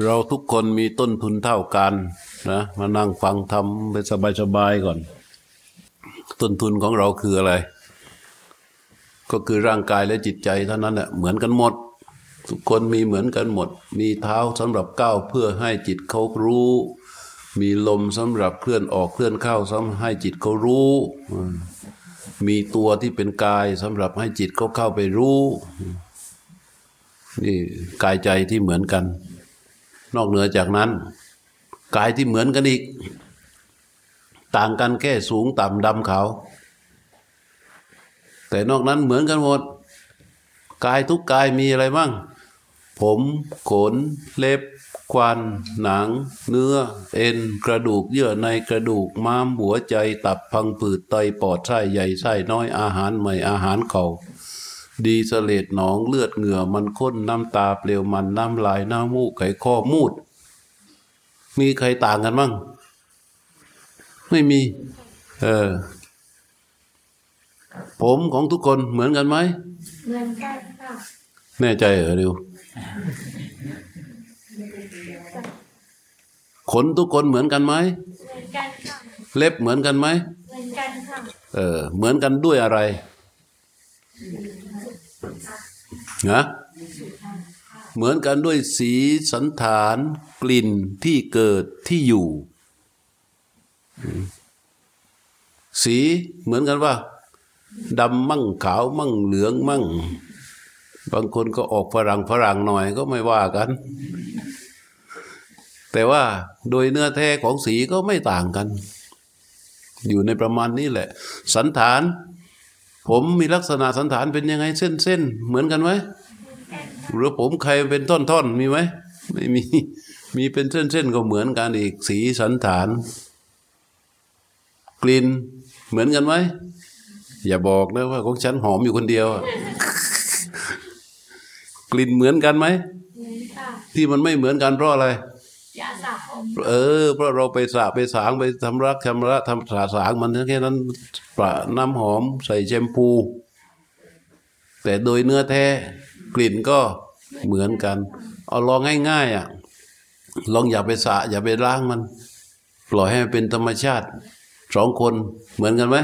เราทุกคนมีต้นทุนเท่ากันนะมานั่งฟังทำไปสบายๆก่อน ต้นทุนของเราคืออะไร ก็คือร่างกายและจิตใจเท่านั้นแหละเหมือนกันหมด ทุกคนมีเหมือนกันหมด มีเท้าสำหรับก้าวเพื่อให้จิตเขารู้ มีลมสำหรับเคลื่อนออกเคลื่อนเข้าสำให้จิตเขารู้ มีตัวที่เป็นกายสำหรับให้จิตเขาเข้าไปรู้ นี่กายใจที่เหมือนกัน นอกเหนือจากนั้น กายที่เหมือนกันอีก ต่างกันแค่สูงต่ำดำขาวแต่นอกนั้นเหมือนกันหมด กายทุกกายมีอะไรบ้าง ผมขน เล็บ ควัน หนัง เนื้อ เอ็น กระดูกเยื่อในกระดูกม้ามหัวใจตับพังผืดไตปอดไส้ใหญ่ไส้น้อยอาหารใหม่อาหารเก่า ดีเสเลดหนองเลือดเหงื่อมันข้นน้ำตาเปลวมันน้ำลายน้ำมูกไขข้อมูด มีใครต่างกันบ้างไม่มี เออ ผมของทุกคนเหมือนกันไหมเหมือนกันค่ะแน่ใจเหรอเร็วขนทุกคนเหมือนกันไหมเหมือนกันค่ะเล็บเหมือนกันไหมเหมือนกันค่ะเออ เหมือนกันด้วยอะไร นะเหมือนกันด้วยสีสันฐาน กลิ่นที่เกิดที่อยู่ สีเหมือนกันว่าดำมั่งขาวมั่งเหลืองมั่ง บางคนก็ออกฝรั่งฝรั่งหน่อยก็ไม่ว่ากัน แต่ว่าโดยเนื้อแท้ของสีก็ไม่ต่างกัน อยู่ในประมาณนี้แหละ สันฐาน ผมมีลักษณะสันฐานเป็นยังไงเส้นเส้นๆเหมือนกันไหมหรือผมใครเป็นท่อนท่อนๆมีไหมไม่มีมีเป็นเส้นเส้นๆก็เหมือนกันอีกสีสันฐาน กลิ่นเหมือนกันไหมอย่าบอกนะว่าของฉันหอมอยู่คนเดียวอะกลิ่นเหมือนกันไหมเหมือนค่ะที่มันไม่เหมือนกันเพราะอะไรยาสระผมเออเพราะเราไปสระไปสางไปทำรักทำระทำสาสางมันแค่นั้น ประน้ำหอมใส่แชมพู แต่โดยเนื้อแท้กลิ่นก็เหมือนกัน เอาลองง่ายๆอะลองอย่าไปสระอย่าไปล้างมัน ปล่อยให้มันเป็นธรรมชาติสองคนเหมือนกันไหม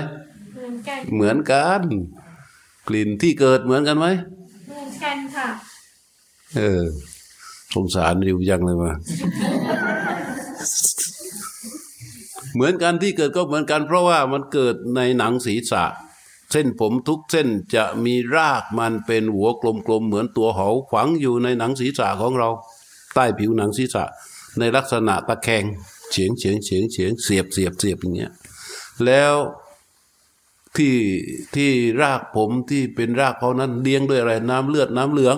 เหมือนกันเหมือนกัน กลิ่นที่เกิดเหมือนกันไหมเหมือนกันค่ะ เออสงสารริวยังเลยมา เหมือนกันที่เกิดก็เหมือนกัน เพราะว่ามันเกิดในหนังศีรษะ เส้นผมทุกเส้นจะมีรากมันเป็นหัวกลมๆเหมือนตัวหาฝังอยู่ในหนังศีรษะของเรา ใต้ผิวหนังศีรษะ ในลักษณะตะแคงเฉียงเฉียงเฉียงเฉียงเสียบเสียบเสียบอย่างเงี้ยแล้วที่ที่รากผมที่เป็นรากเขานั้นเลี้ยงด้วยอะไร น้ำเลือดน้ำเหลือง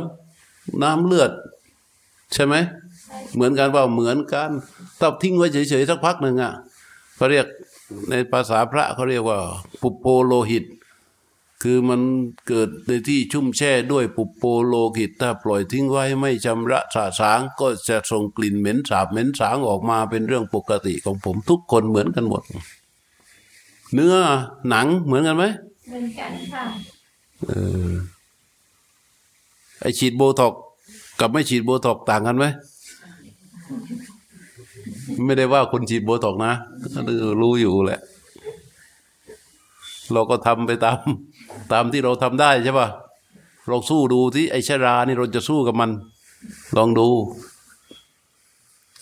น้ำเลือด ใช่ไหม เหมือนกันเปล่าเหมือนกันถ้าทิ้งไว้เฉยๆสักพักหนึ่งอะ เขาเรียกในภาษาพระเขาเรียกว่าปุปโปโลหิต คือมันเกิดในที่ชุ่มแช่ด้วยปุปโปโลหิต ถ้าปล่อยทิ้งไว้ไม่ชำระสาสางก็จะส่งกลิ่นเหม็นสาบเหม็นสางออกมาเป็นเรื่องปกติของผมทุกคนเหมือนกันหมด เนื้อหนังเหมือนกันไหมเหมือนกันค่ะไอฉีดโบท็อกซ์กับไม่ฉีดโบท็อกซ์ต่างกันไหม ไม่ได้ว่าคนฉีดโบท็อกซ์นะรู้อยู่แหละ เราก็ทำไปตาม ตามที่เราทำได้ใช่ป่ะเราสู้ดูที่ไอชรานี่เราจะสู้กับมัน ลองดู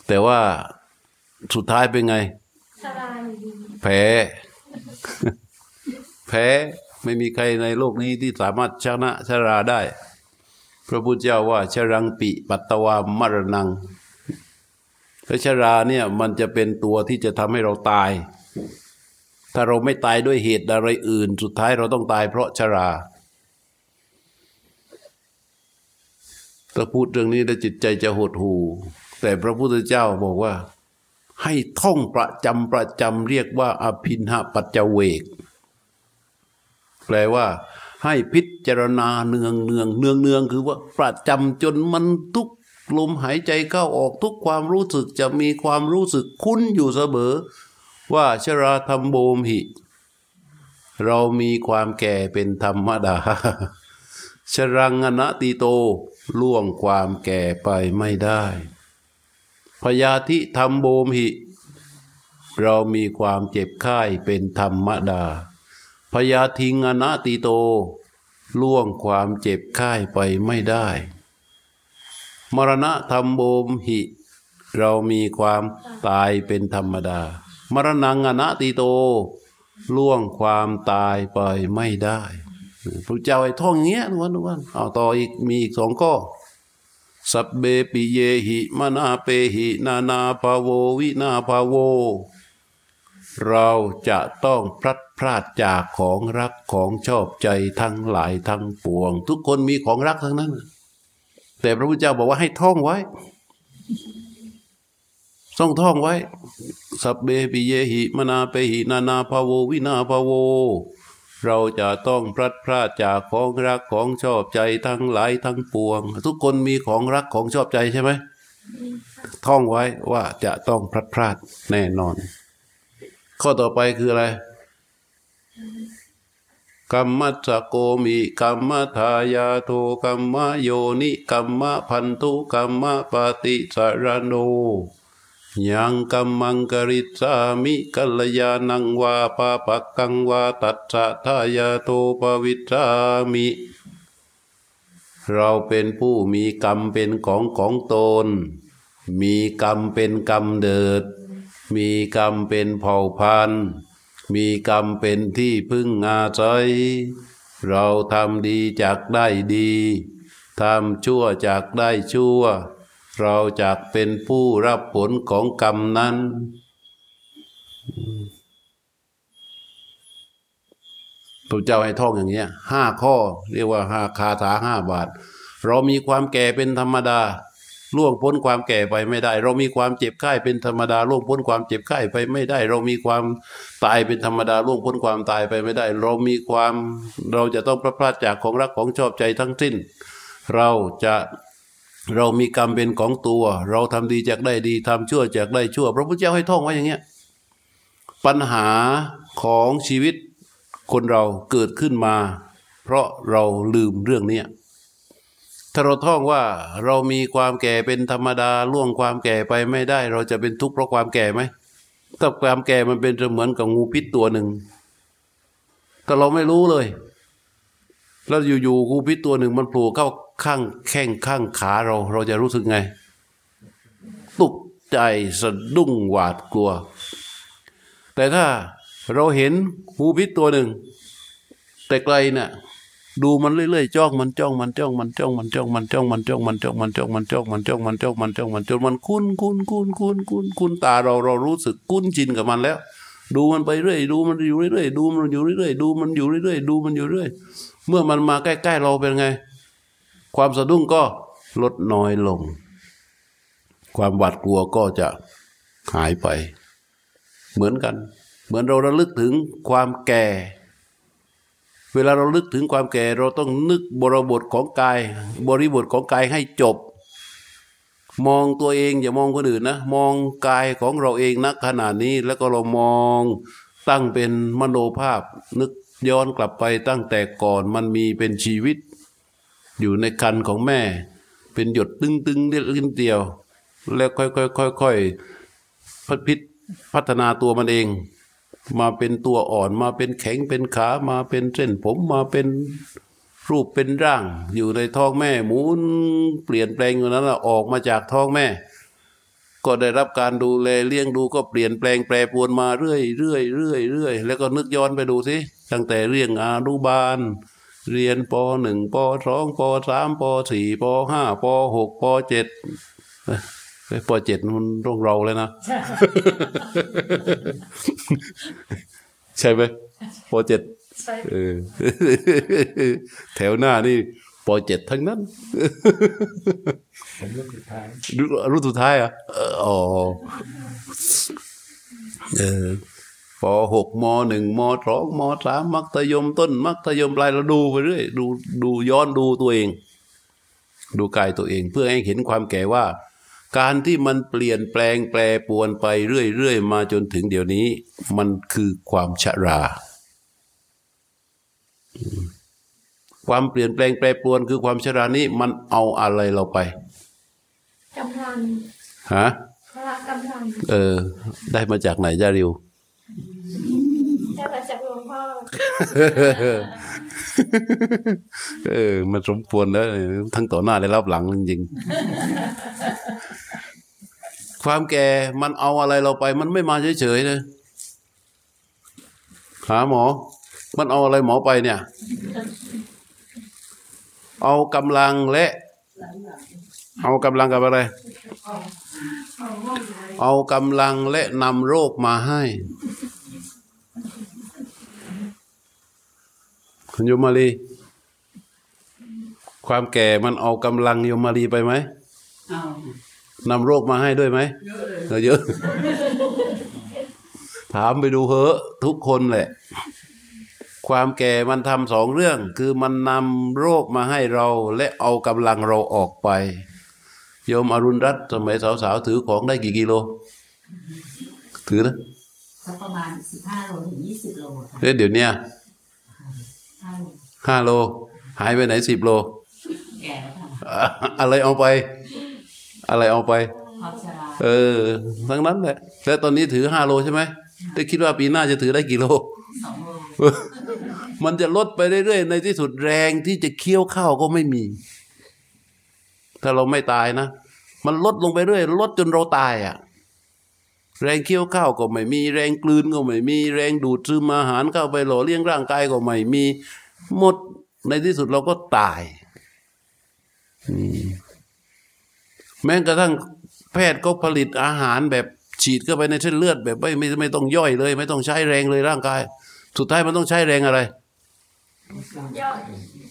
แต่ว่าสุดท้ายเป็นไงสลายอยู่ดีแพ้แพ้ไม่มีใครในโลกนี้ที่สามารถชนะชราได้ พระพุทธเจ้าว่าชรังปิปัตตวามรณัง พระชราเนี่ยมันจะเป็นตัวที่จะทำให้เราตาย ถ้าเราไม่ตายด้วยเหตุอะไรอื่น สุดท้ายเราต้องตายเพราะชราถ้าพูดเรื่องนี้แล้วจิตใจจะหดหู่แต่พระพุทธเจ้าบอกว่า ให้ท่องประจำประจำเรียกว่า อภินหปัจจเวก แปลว่า ให้พิจารณาเนืองเนืองเนืองเนืองคือว่าประจำจนมันทุก ลมหายใจเข้าออกทุกความรู้สึกจะมีความรู้สึกคุ้นอยู่เสมอ ว่าชราธรรมโบมหิ เรามีความแก่เป็นธรรมดา ชรังอนติโตล่วงความแก่ไปไม่ได้ พยาธิธรรมโบมหิ เรามีความเจ็บไข้เป็นธรรมดา พยาทิงอนติโตล่วงความเจ็บไข้ไปไม่ได้ มรณะธรรมโบมหิ เรามีความตายเป็นธรรมดา มรณังอนาติโต ล่วงความตายไปไม่ได้พระเจ้าไอ้ท่องอย่างเงี้ยทุกวันทุกวันเอาต่ออีกมีอีกสองข้อสัพเบปิเยหิมนาเปหิ นานาภาโววินาภาโว เราจะต้องพลัดพรากจากของรักของชอบใจทั้งหลายทั้งปวง ทุกคนมีของรักทั้งนั้น แต่พระพุทธเจ้าบอกว่าให้ท่องไว้ต้องท่องไว้ สัพเบปิเยหิมนาเปหินานาภาโววินาภาโว เราจะต้องพลัดพรากจากของรักของชอบใจทั้งหลายทั้งปวง ทุกคนมีของรักของชอบใจใช่ไหมท่องไว้ว่าจะต้องพลัดพรากแน่นอน ข้อต่อไปคืออะไร กัมมัสโกมิกัมมทายาโทกัมมโยนิกัมมพันธุกัมมปฏิสารโนยังกัมมังกริสามิกัลยานังวาปาปักกังวาตัสสะทายาโทปวิสามิ เราเป็นผู้มีกรรมเป็นของของตน มีกรรมเป็นกรรมเดิด มีกรรมเป็นเผ่าพันธุ์ มีกรรมเป็นที่พึ่งอาศัย เราทำดีจากได้ดีทำชั่วจากได้ชั่ว เราจะเป็นผู้รับผลของกรรมนั้น พระเจ้าให้ท่องอย่างเงี้ยห้าข้อ เรียกว่าห้าคาถาห้าบาท เรามีความแก่เป็นธรรมดา ล่วงพ้นความแก่ไปไม่ได้ เรามีความเจ็บไข้เป็นธรรมดาล่วงพ้นความเจ็บไข้ไปไม่ได้ เรามีความตายเป็นธรรมดาล่วงพ้นความตายไปไม่ได้ เรามีความเราจะต้องพลาดพลาดจากของรักของชอบใจทั้งสิ้น เราจะเรามีกรรมเป็นของตัว เราทำดีจากได้ดีทำชั่วจากได้ชั่ว พระพุทธเจ้าให้ท่องไว้อย่างเงี้ยปัญหาของชีวิตคนเราเกิดขึ้นมา เพราะเราลืมเรื่องเนี้ย ถ้าเราท่องว่าเรามีความแก่เป็นธรรมดาล่วงความแก่ไปไม่ได้ เราจะเป็นทุกข์เพราะความแก่ไหมถ้าความแก่มันเป็นเหมือนกับงูพิษตัวหนึ่งแต่เราไม่รู้เลย แล้วอยู่ๆงูพิษตัวหนึ่งมันโผล่เข้าข้างแข้งข้างขาเรา เราจะรู้สึกไงตกใจสะดุ้งหวาดกลัว แต่ถ้าเราเห็นงูพิษตัวหนึ่ง แต่ไกลเนี่ย ดูมันเรื่อยๆจ้องมันจ้องมันจ้องมันจ้องมันจ้องมันจ้องมันจ้องมันจ้องมันจ้องมันจ้องมันจ้องมันจ้องมันจ้องมันจนมันคุ้นคุ้นคุ้นคุ้นคุ้นคุ้นตาเราเรารู้สึกคุ้นชินกับมันแล้ว ดูมันไปเรื่อยดูมันอยู่เรื่อยดูมันอยู่เรื่อยดูมันอยู่เรื่อยดูมันอยู่เรื่อยเมื่อมันมาใกล้ๆเราเป็นไง ความสะดุ้งก็ลดน้อยลง ความหวาดกลัวก็จะหายไป เหมือนกัน เหมือนเราระลึกถึงความแก่ เวลาเราลึกถึงความแก่เราต้องนึกบริบทของกาย บริบทของกายให้จบ มองตัวเองอย่ามองคนอื่นนะ มองกายของเราเองณขณะนี้แล้วก็เรามองตั้งเป็นมโนภาพ นึกย้อนกลับไปตั้งแต่ก่อนมันมีเป็นชีวิต อยู่ในคันของแม่ เป็นหยดตึงตึงๆเล็กๆเดียว แล้วค่อยๆค่อยๆพัฒพิษพัฒนาตัวมันเอง มาเป็นตัวอ่อนมาเป็นแข็งเป็นขามาเป็นเส้นผมมาเป็นรูปเป็นร่าง อยู่ในท้องแม่หมุนเปลี่ยนแปลงอยู่นั้นนะออกมาจากท้องแม่ ก็ได้รับการดูแลเลี้ยงดูก็เปลี่ยนแปลงแปรปรวนมาเรื่อยเรื่อยเรื่อยเรื่อยแล้วก็นึกย้อนไปดูสิตั้งแต่เรียงอานุบาล เรียนปหนึ่งปสองปสามปสี่ปห้าปหกปเจ็ด เอ้ยปเจ็ดมันต้องเราเลยนะ ใช่ไหมปเจ็ดใช่เออแถวหน้านี่ปเจ็ดทั้งนั้นผมรุ่นสุดท้ายรุ่นรุ่นสุดท้ายเหรอะอ๋อเออปหกมหนึ่งมสองมสามมัธยมต้น มัธยมปลายเราดูไปเรื่อยดูดูย้อนดูตัวเอง ดูกายตัวเอง เพื่อให้เห็นความแก่ว่า การที่มันเปลี่ยนแปลงแปรปรวนไปเรื่อยๆ มาจนถึงเดี๋ยวนี้ มันคือความชรา ความเปลี่ยนแปลงแปรปรวนคือความชรานี้มันเอาอะไรเราไปกำลังฮะกพละกำลังเออ ได้มาจากไหนจ้าริวได้มาจากหลวงพ่อเออ มันสมควรแล้วทั้งต่อหน้าและรับหลังจริงๆ ความแก่มันเอาอะไรเราไป มันไม่มาเฉยๆเลยหาหมอ มันเอาอะไรหมอไปเนี่ย เอากำลังและ เอากำลังกับอะไร เอากำลังและนำโรคมาให้คุณโยมาลีความแก่มันเอากำลังโยมาลีไปไหมเอา นำโรคมาให้ด้วยไหมเยอะเลยเออเยอะถามไปดูเหอะทุกคนแหละ ความแก่มันทำสองเรื่อง คือมันนำโรคมาให้เรา และเอากำลังเราออกไปโยมอรุณรัตน์สมัยสาวๆถือของได้กี่กิโล ถือนะสักประมาณสิบห้าโลถึงยี่สิบโลค่ะเอ๊ะเดี๋ยวเนี้ยห้าโลห้าโล หายไปไหนสิบโลแก่แล้วค่ะอะอะไรเอาไป อะไรเอาไปความชราเออ ทั้งนั้นแหละ แล้วตอนนี้ถือห้าโลใช่ไหมแต่คิดว่าปีหน้าจะถือได้กี่โลสองโล มันจะลดไปเรื่อยๆ ในที่สุดแรงที่จะเคี้ยวข้าวก็ไม่มี ถ้าเราไม่ตายนะ มันลดลงไปเรื่อย ลดจนเราตายอะ่ะ แรงเคี้ยวข้าวก็ไม่มี แรงกลืนก็ไม่มี แรงดูดซึมอาหารเข้าไปหล่อเลี้ยงร่างกายก็ไม่มี หมด ในที่สุดเราก็ตาย อืม แม้กระทั่งแพทย์ก็ผลิตอาหารแบบฉีดเข้าไปในเส้นเลือดแบบไม่ไม่ไม่ต้องย่อยเลย ไม่ต้องใช้แรงเลยร่างกาย สุดท้ายมันต้องใช้แรงอะไรยอด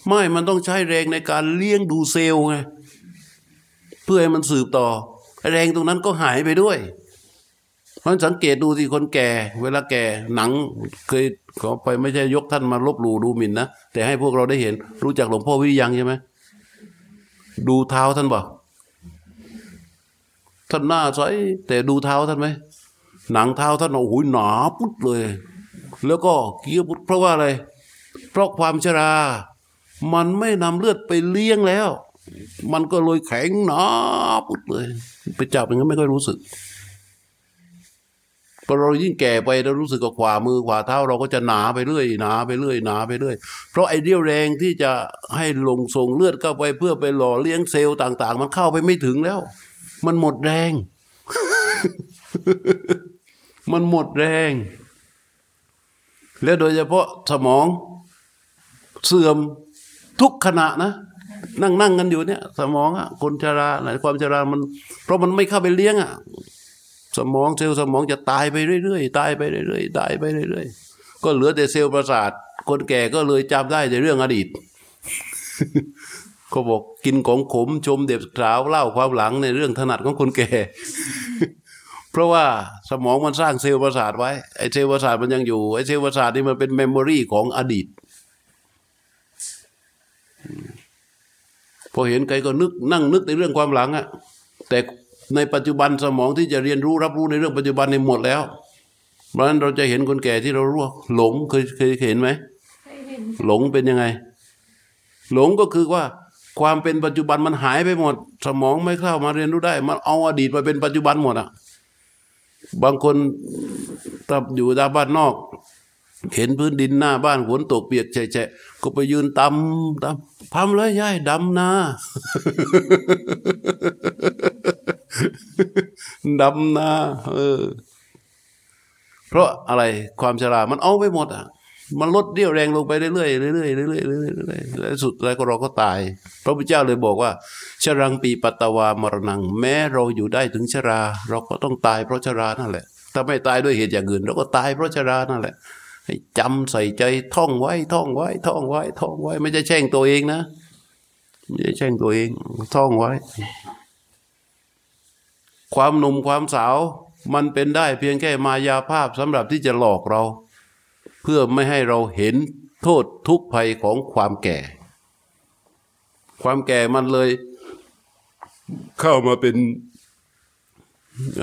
ไม่มันต้องใช้แรงในการเลี้ยงดูเซลล์ไงเพื่อให้มันสืบต่อ แรงตรงนั้นก็หายไปด้วยเพราะฉะนั้นสังเกตดูที่คนแก่ เวลาแก่หนังเคยขอไปไม่ใช่ยกท่านมาลบหลู่ดูหมิ่นนะ แต่ให้พวกเราได้เห็นรู้จักหลวงพ่อวิริยังใช่ไหมดูเท้าท่านบ่ ท่านหน้าใสแต่ดูเท้าท่านไหมหนังเท้าท่านโอ้โหหนาปุ๊ดเลย แล้วก็เกี้ยวปุ๊ดเพราะว่าอะไร เพราะความชรา มันไม่นำเลือดไปเลี้ยงแล้ว มันก็เลยแข็งหนาปุ๊ดเลย ไปจับอย่างนั้นไม่ค่อยรู้สึกพอเรายิ่งแก่ไปเรารู้สึกกับขวามือขวาเท้าเราก็จะหนาไปเรื่อยหนาไปเรื่อยหนาไปเรื่อย เพราะไอ้เรี่ยวแรงที่จะให้ลงส่งเลือดเข้าไปเพื่อไปหล่อเลี้ยงเซลล์ต่าง ๆ มันเข้าไปไม่ถึงแล้ว มันหมดแรง มันหมดแรง แล้วโดยเฉพาะสมองเสื่อมทุกขณะนะ นั่งนั่งกันอยู่เนี่ย สมองอะคนชราไหนความชรามัน เพราะมันไม่เข้าไปเลี้ยงอะสมองเซลล์สมองจะตายไปเรื่อยๆตายไปเรื่อยๆตายไปเรื่อยๆก็เหลือแต่เซลล์ประสาท คนแก่ก็เลยจำได้แต่เรื่องอดีต เขาบอกกินของขมชมเด็กสาวเล่าความหลังในเรื่องถนัดของคนแก่ เพราะว่าสมองมันสร้างเซลล์ประสาทไว้ไอ้เซลล์ประสาทมันยังอยู่ไอ้เซลล์ประสาทนี่มันเป็น memory ของอดีตพอเห็นใครก็นึกนั่งนึกในเรื่องความหลังอะแต่ในปัจจุบันสมองที่จะเรียนรู้รับรู้ในเรื่องปัจจุบันในหมดแล้วเพราะฉะนั้นเราจะเห็นคนแก่ที่เรารู้ว่าหลงเคยเคยเห็นไหมเคยเห็นหลงเป็นยังไง หลงก็คือว่า ความเป็นปัจจุบันมันหายไปหมด สมองไม่เข้ามาเรียนรู้ได้ มันเอาอดีตมาเป็นปัจจุบันหมดอะ บางคนถ้าอยู่ตามบ้านนอก เห็นพื้นดินหน้าบ้านฝนตกเปียกแฉะก็ไปยืนตำตำทำเลยยายดำนาดำนาเออ เพราะอะไรความชรา มันเอาไปหมดอะ มันลดเรี่ยวแรงลงไปเรื่อยๆเรื่อยๆเรื่อยๆเรื่อยๆเรื่อยๆแล้วสุดแล้วก็เราก็ตาย พระพุทธเจ้าเลยบอกว่า ชรังปีปัตตวามรณัง แม้เราอยู่ได้ถึงชรา เราก็ต้องตายเพราะชรานั่นแหละ ถ้าไม่ตายด้วยเหตุอย่างอื่น เราก็ตายเพราะชรานั่นแหละ ให้จำใส่ใจท่องไว้ท่องไว้ท่องไว้ท่องไว้ ไม่ใช่แช่งตัวเองนะไม่ใช่แช่งตัวเองท่องไว้ ความหนุ่มความสาวมันเป็นได้เพียงแค่มายาภาพสำหรับที่จะหลอกเรา พื่อไม่ให้เราเห็นโทษทุกภัยของความแก่ ความแก่มันเลย เข้ามาเป็นเ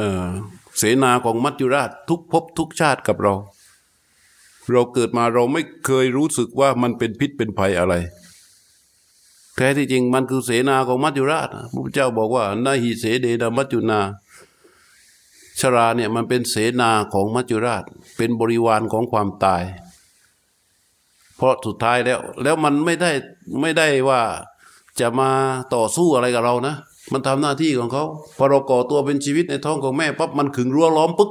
เสนาของมัจจุราชทุกภพทุกชาติกับเรา เราเกิดมาเราไม่เคยรู้สึกว่ามันเป็นพิษเป็นภัยอะไรแท้ที่จริงมันคือเสนาของมัจจุราชพระพุทธเจ้าบอกว่านาหิเสเดนะมัจจุนา ชราเนี่ยมันเป็นเสนาของมัจจุราช เป็นบริวารของความตาย เพราะสุดท้ายแล้ว แล้วมันไม่ได้ไม่ได้ว่าจะมาต่อสู้อะไรกับเรานะ มันทำหน้าที่ของเขาพอเราก่อตัวเป็นชีวิตในท้องของแม่ปั๊บมันขึงรั้วล้อมปึ๊ก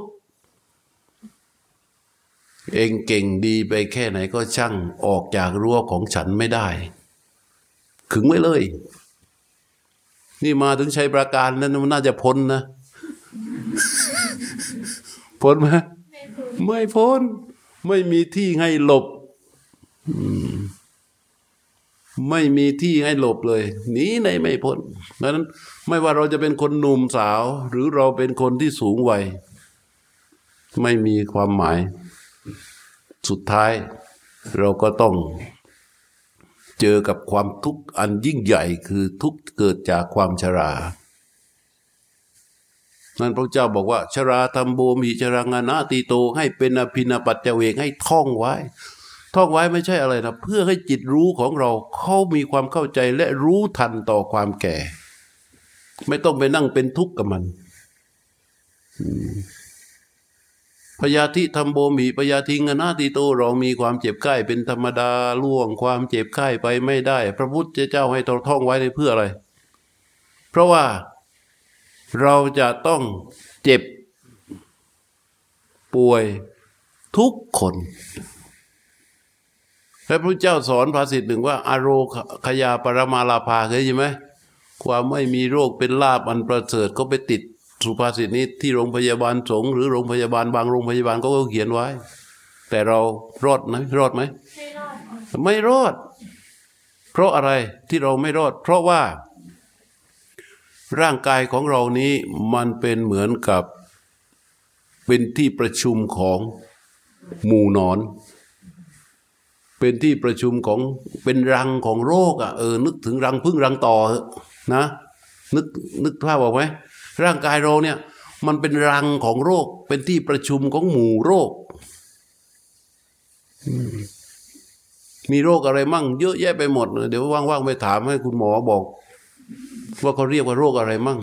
เองเก่งดีไปแค่ไหนก็ช่างออกจากรั้วของฉันไม่ได้ ขึงไว้เลย นี่มาถึงชัยประการนั้นมันน่าจะพ้นนะ พ้นไหมไม่พ้น ไม่มีที่ให้หลบไม่มีที่ให้หลบเลยหนีในไม่พ้นดังนั้น ไม่ว่าเราจะเป็นคนหนุ่มสาว หรือเราเป็นคนที่สูงวัย ไม่มีความหมาย สุดท้าย เราก็ต้องเจอกับความทุกข์อันยิ่งใหญ่คือทุกข์เกิดจากความชรา นั่นพระเจ้าบอกว่า ชราธรรมโบมีชรางานาติโตให้เป็นอภินาปัจเจเวกให้ท่องไว้ ท่องไว้ไม่ใช่อะไรนะเพื่อให้จิตรู้ของเราเขามีความเข้าใจและรู้ทันต่อความแก่ ไม่ต้องไปนั่งเป็นทุกข์กับมันพยาธิธรรมโบมีพยาธิงานาติโตเรามีความเจ็บไข้เป็นธรรมดาล่วงความเจ็บไข้ไปไม่ได้ พระพุทธเจ้าให้เราท่องไว้ในเพื่ออะไร เพราะว่า เราจะต้องเจ็บป่วยทุกคน พระพุทธเจ้าสอนภาษิตหนึ่งว่า อโรคยาปรมาลาภาเคยใช่ไหม ความไม่มีโรคเป็นลาบอันประเสริฐก็ไปติดสุภาษิตนี้ที่โรงพยาบาลสงฆ์หรือโรงพยาบาลบางโรงพยาบาลก็เขียนไว้ แต่เรารอดไหมรอดไหมไม่รอด ไม่รอด เพราะอะไรที่เราไม่รอด เพราะว่า ร่างกายของเรานี้มันเป็นเหมือนกับเป็นที่ประชุมของหมู่นอน เป็นที่ประชุมของเป็นรังของโรคอะเออนึกถึงรังพึ่งรังต่อนะนึกนึกภาพออกไหมร่างกายเราเนี่ยมันเป็นรังของโรค เป็นที่ประชุมของหมู่โรค มีโรคอะไรมั่ง เยอะแยะไปหมดเลยเดี๋ยวว่างๆไปถามให้คุณหมอบอก ว่าเขาเรียกว่าโรคอะไรมั่ง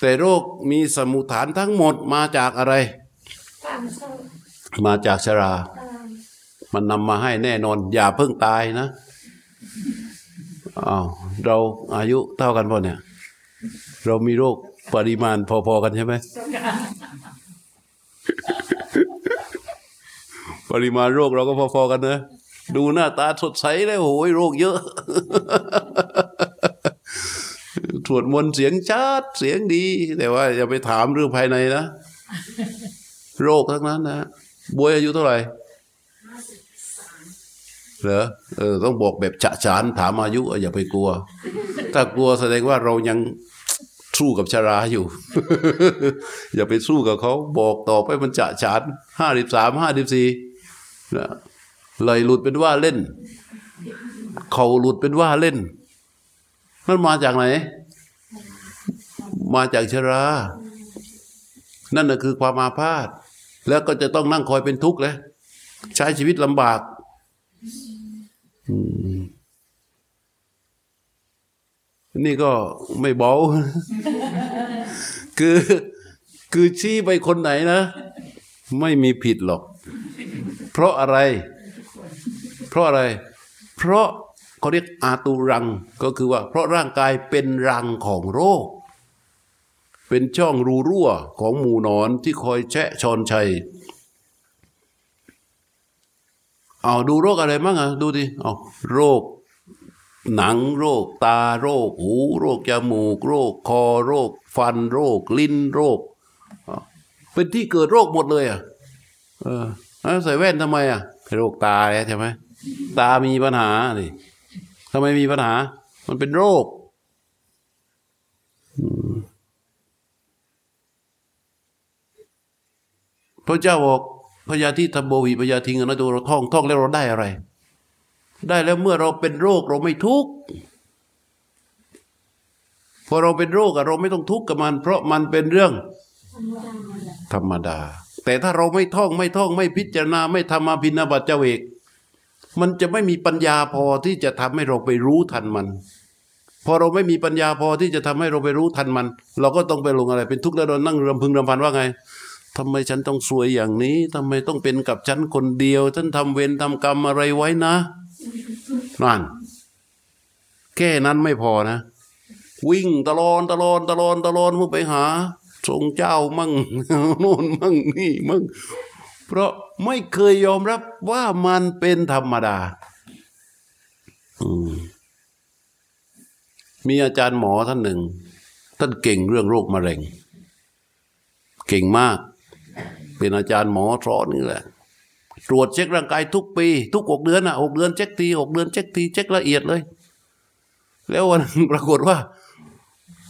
แต่โรคมีสมุฐานทั้งหมดมาจากอะไร มาจากชรา มันนำมาให้แน่นอน อย่าเพิ่งตายนะอ้าวเราอายุเท่ากันพอเนี่ย เรามีโรคปริมาณพอๆกันใช่ไหมปริมาณโรคเราก็พอๆกันนะ ดูหน้าตาสดใสแล้วโอ้ยโรคเยอะ ตรวจมนต์เสียงชัดเสียงดี แต่ว่าอย่าไปถามเรื่องภายในนะ โรคทั้งนั้นนะบวยอายุเท่าไหร่เหรอเออต้องบอกแบบฉะฉานถามอายุเอออย่าไปกลัว ถ้ากลัวแสดงว่าเรายังสู้กับชราอยู่ อย่าไปสู้กับเขาบอกต่อไปมันจะฉานห้าสิบสามห้าสิบสี่นะเลยหลุดเป็นว่าเล่น เขาหลุดเป็นว่าเล่น มันมาจากไหน มาจากชรา นั่นน่ะคือความอาพาธแล้วก็จะต้องนั่งคอยเป็นทุกข์เลยใช้ชีวิตลำบากอืมนี่ก็ไม่เบา คือ คือชี้ไปคนไหนนะ ไม่มีผิดหรอก เพราะอะไร เพราะอะไร เพราะ เขาเรียกอาตูรังก็คือว่า เพราะร่างกายเป็นรังของโรค เป็นช่องรูรั่วของหมูนอนที่คอยแชะชอนชัยเอาดูโรคอะไรบ้างอะดูดิเอาโรค หนังโรค ตาโรคหูโรคจมูก โรคคอโรค ฟันโรค ลิ้นโรค เป็นที่เกิดโรคหมดเลยอะเออใส่แว่นทำไมอะโรคตาใช่ไหมตามีปัญหานี่ ทำไมมีปัญหา มันเป็นโรค พระเจ้าบอกพญาธิธรรมโบวิพญาทิงอนะตัวเราท่องท่องแล้วเราได้อะไร ได้แล้วเมื่อเราเป็นโรคเราไม่ทุกข์พอเราเป็นโรคอะเราไม่ต้องทุกข์กับมัน เพราะมันเป็นเรื่อง ธรรมดาธรรมดาแต่ถ้าเราไม่ท่องไม่ท่องไม่พิจารณาไม่ทำมาพินาบัตเจเวก มันจะไม่มีปัญญาพอที่จะทำให้เราไปรู้ทันมัน พอเราไม่มีปัญญาพอที่จะทำให้เราไปรู้ทันมัน เราก็ต้องไปลงอะไรเป็นทุกข์แล้วเรานั่งรำพึงรำพันว่าไงทำไมฉันต้องสวยอย่างนี้ทำไมต้องเป็นกับฉันคนเดียว ฉันทำเวรทำกรรมอะไรไว้นะนั่นแค่นั้นไม่พอนะ วิ่งตลอนตลอนตลอนตลอนมึงไปหาทรงเจ้ามั่งโน่นมั่งนี่มั่ง เพราะไม่เคยยอมรับว่ามันเป็นธรรมดาอมีอาจารย์หมอท่านหนึ่ง ท่านเก่งเรื่องโรคมะเร็ง เก่งมาก เป็นอาจารย์หมอสอนนี่แหละ ตรวจเช็คร่างกายทุกปี ทุกหกเดือนอะหกเดือนเช็คทีหกเดือนเช็คทีเช็คละเอียดเลย แล้ววันหนึ่งปรากฏว่า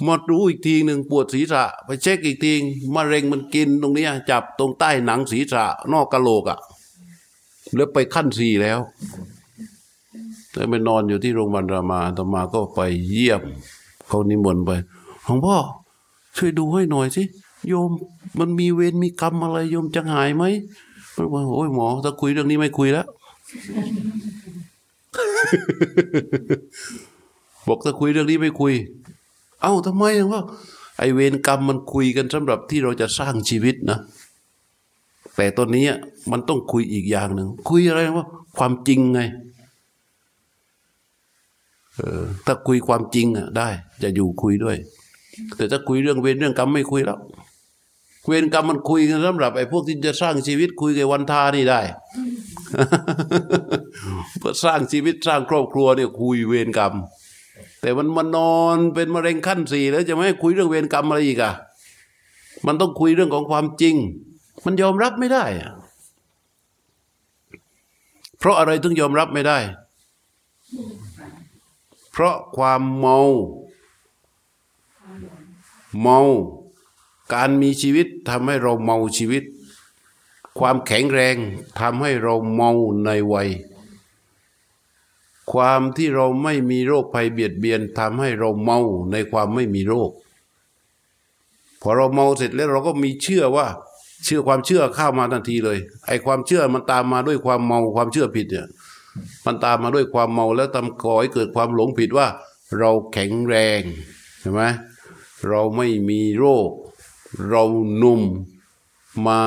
มารู้อีกทีหนึ่งปวดศีรษะ ไปเช็คอีกทีมะเร็งมันกินตรงนี้จับตรงใต้หนังศีรษะ นอกกะโหลกอะ่ะแล้วไปขั้นสี่แล้วแล้วไปนอนอยู่ที่โรงพยาบาลรามาต่อมาก็ไปเยี่ยมเขานิมนต์ไปหลวงพ่อช่วยดูให้หน่อยสิโยมมันมีเวรมีกรรมอะไรโยมจะหายไหมมันบอกโอ้ยหมอถ้าคุยเรื่องนี้ไม่คุยแล้วบอกถ้าคุยเรื่องนี้ไม่คุย เอ้าทำไมอะว่าไอเวรกรรมมันคุยกันสำหรับที่เราจะสร้างชีวิตนะ แต่ตอนนี้มันต้องคุยอีกอย่างหนึ่ง คุยอะไรว่าความจริงไงออถ้าคุยความจริงอะได้ จะอยู่คุยด้วย แต่ถ้าคุยเรื่องเวรเรื่องกรรมไม่คุยแล้ว เวรกรรมมันคุยกันสำหรับไอ้พวกที่จะสร้างชีวิตคุยกับวันทานี่ได้เพื่อสร้างชีวิตสร้างครอบครัวเนี่ยคุยเวรกรรม แต่มันมานอนเป็นมะเร็งขั้นสี่แล้วจะไม่คุยเรื่องเวรกรรมอะไรอีกอะมันต้องคุยเรื่องของความจริง มันยอมรับไม่ได้อะเพราะอะไรถึงยอมรับไม่ได้ เพราะความเมา เมา การมีชีวิตทำให้เราเมาชีวิต ความแข็งแรงทำให้เราเมาในวัย ความที่เราไม่มีโรคภัยเบียดเบียนทำให้เราเมาในความไม่มีโรค พอเราเมาเสร็จแล้วเราก็มีเชื่อว่า เชื่อความเชื่อเข้ามาทันทีเลย ไอ้ความเชื่อมันตามมาด้วยความเมาความเชื่อผิดเนี่ยมันตามมาด้วยความเมาแล้วทำก่อให้เกิดความหลงผิดว่า เราแข็งแรงใช่ไหมเราไม่มีโรค เราหนุ่มมา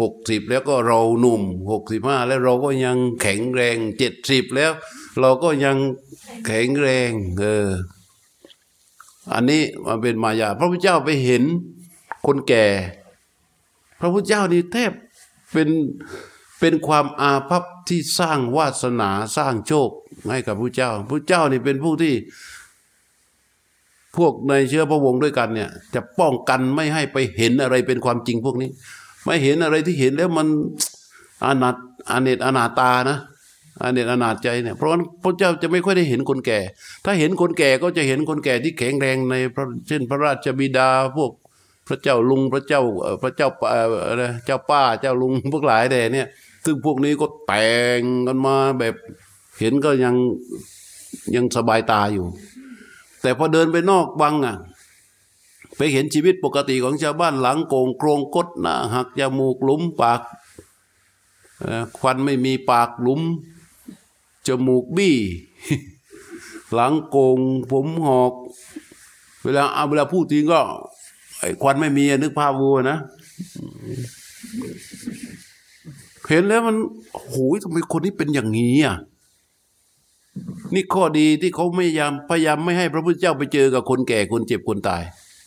หกสิบแล้วก็เราหนุ่มหกสิบห้าแล้วเราก็ยังแข็งแรงเจ็ดสิบแล้ว เราก็ยังแข็งแรงเอออันนี้มันเป็นมายา พระพุทธเจ้าไปเห็นคนแก่ พระพุทธเจ้านี่แทบเป็นเป็นความอาภัพที่สร้างวาสนาสร้างโชคให้กับพระเจ้าพระเจ้านี่เป็นผู้ที่ พวกในเชื้อพระวงศ์ด้วยกันเนี่ย จะป้องกันไม่ให้ไปเห็นอะไรเป็นความจริงพวกนี้ ไม่เห็นอะไรที่เห็นแล้วมันอนาตอเนตอนาตานะ อาเนตอนาจใจเนี่ยเพราะงั้นพระเจ้าจะไม่ค่อยได้เห็นคนแก่ ถ้าเห็นคนแก่ก็จะเห็นคนแก่ที่แข็งแรงในพระเช่นพระราชบิดาพวกพระเจ้าลุงพระเจ้าพระเจ้าเอ่ออะไรเจ้าป้าเจ้าลุงพวกหลายแต่เนี่ย ซึ่งพวกนี้ก็แต่งกันมาแบบเห็นก็ยังยังสบายตาอยู่ แต่พอเดินไปนอกวังอะไปเห็นชีวิตปกติของชาวบ้านหลังโกงโครงกดหน้าหักจมูกหลุมปากควันไม่มีปากหลุม จมูกบี้ หลังโกงผมหอก เวลาเอาเวลาพูดจริงก็ไอ้ควันไม่มีนึกภาพวัวนะ เห็นแล้วมันโอ้ยทำไมคนนี้เป็นอย่างนี้อะนี่ข้อดีที่เขาไม่ยามพยายามไม่ให้พระพุทธเจ้าไปเจอกับคนแก่คนเจ็บคนตาย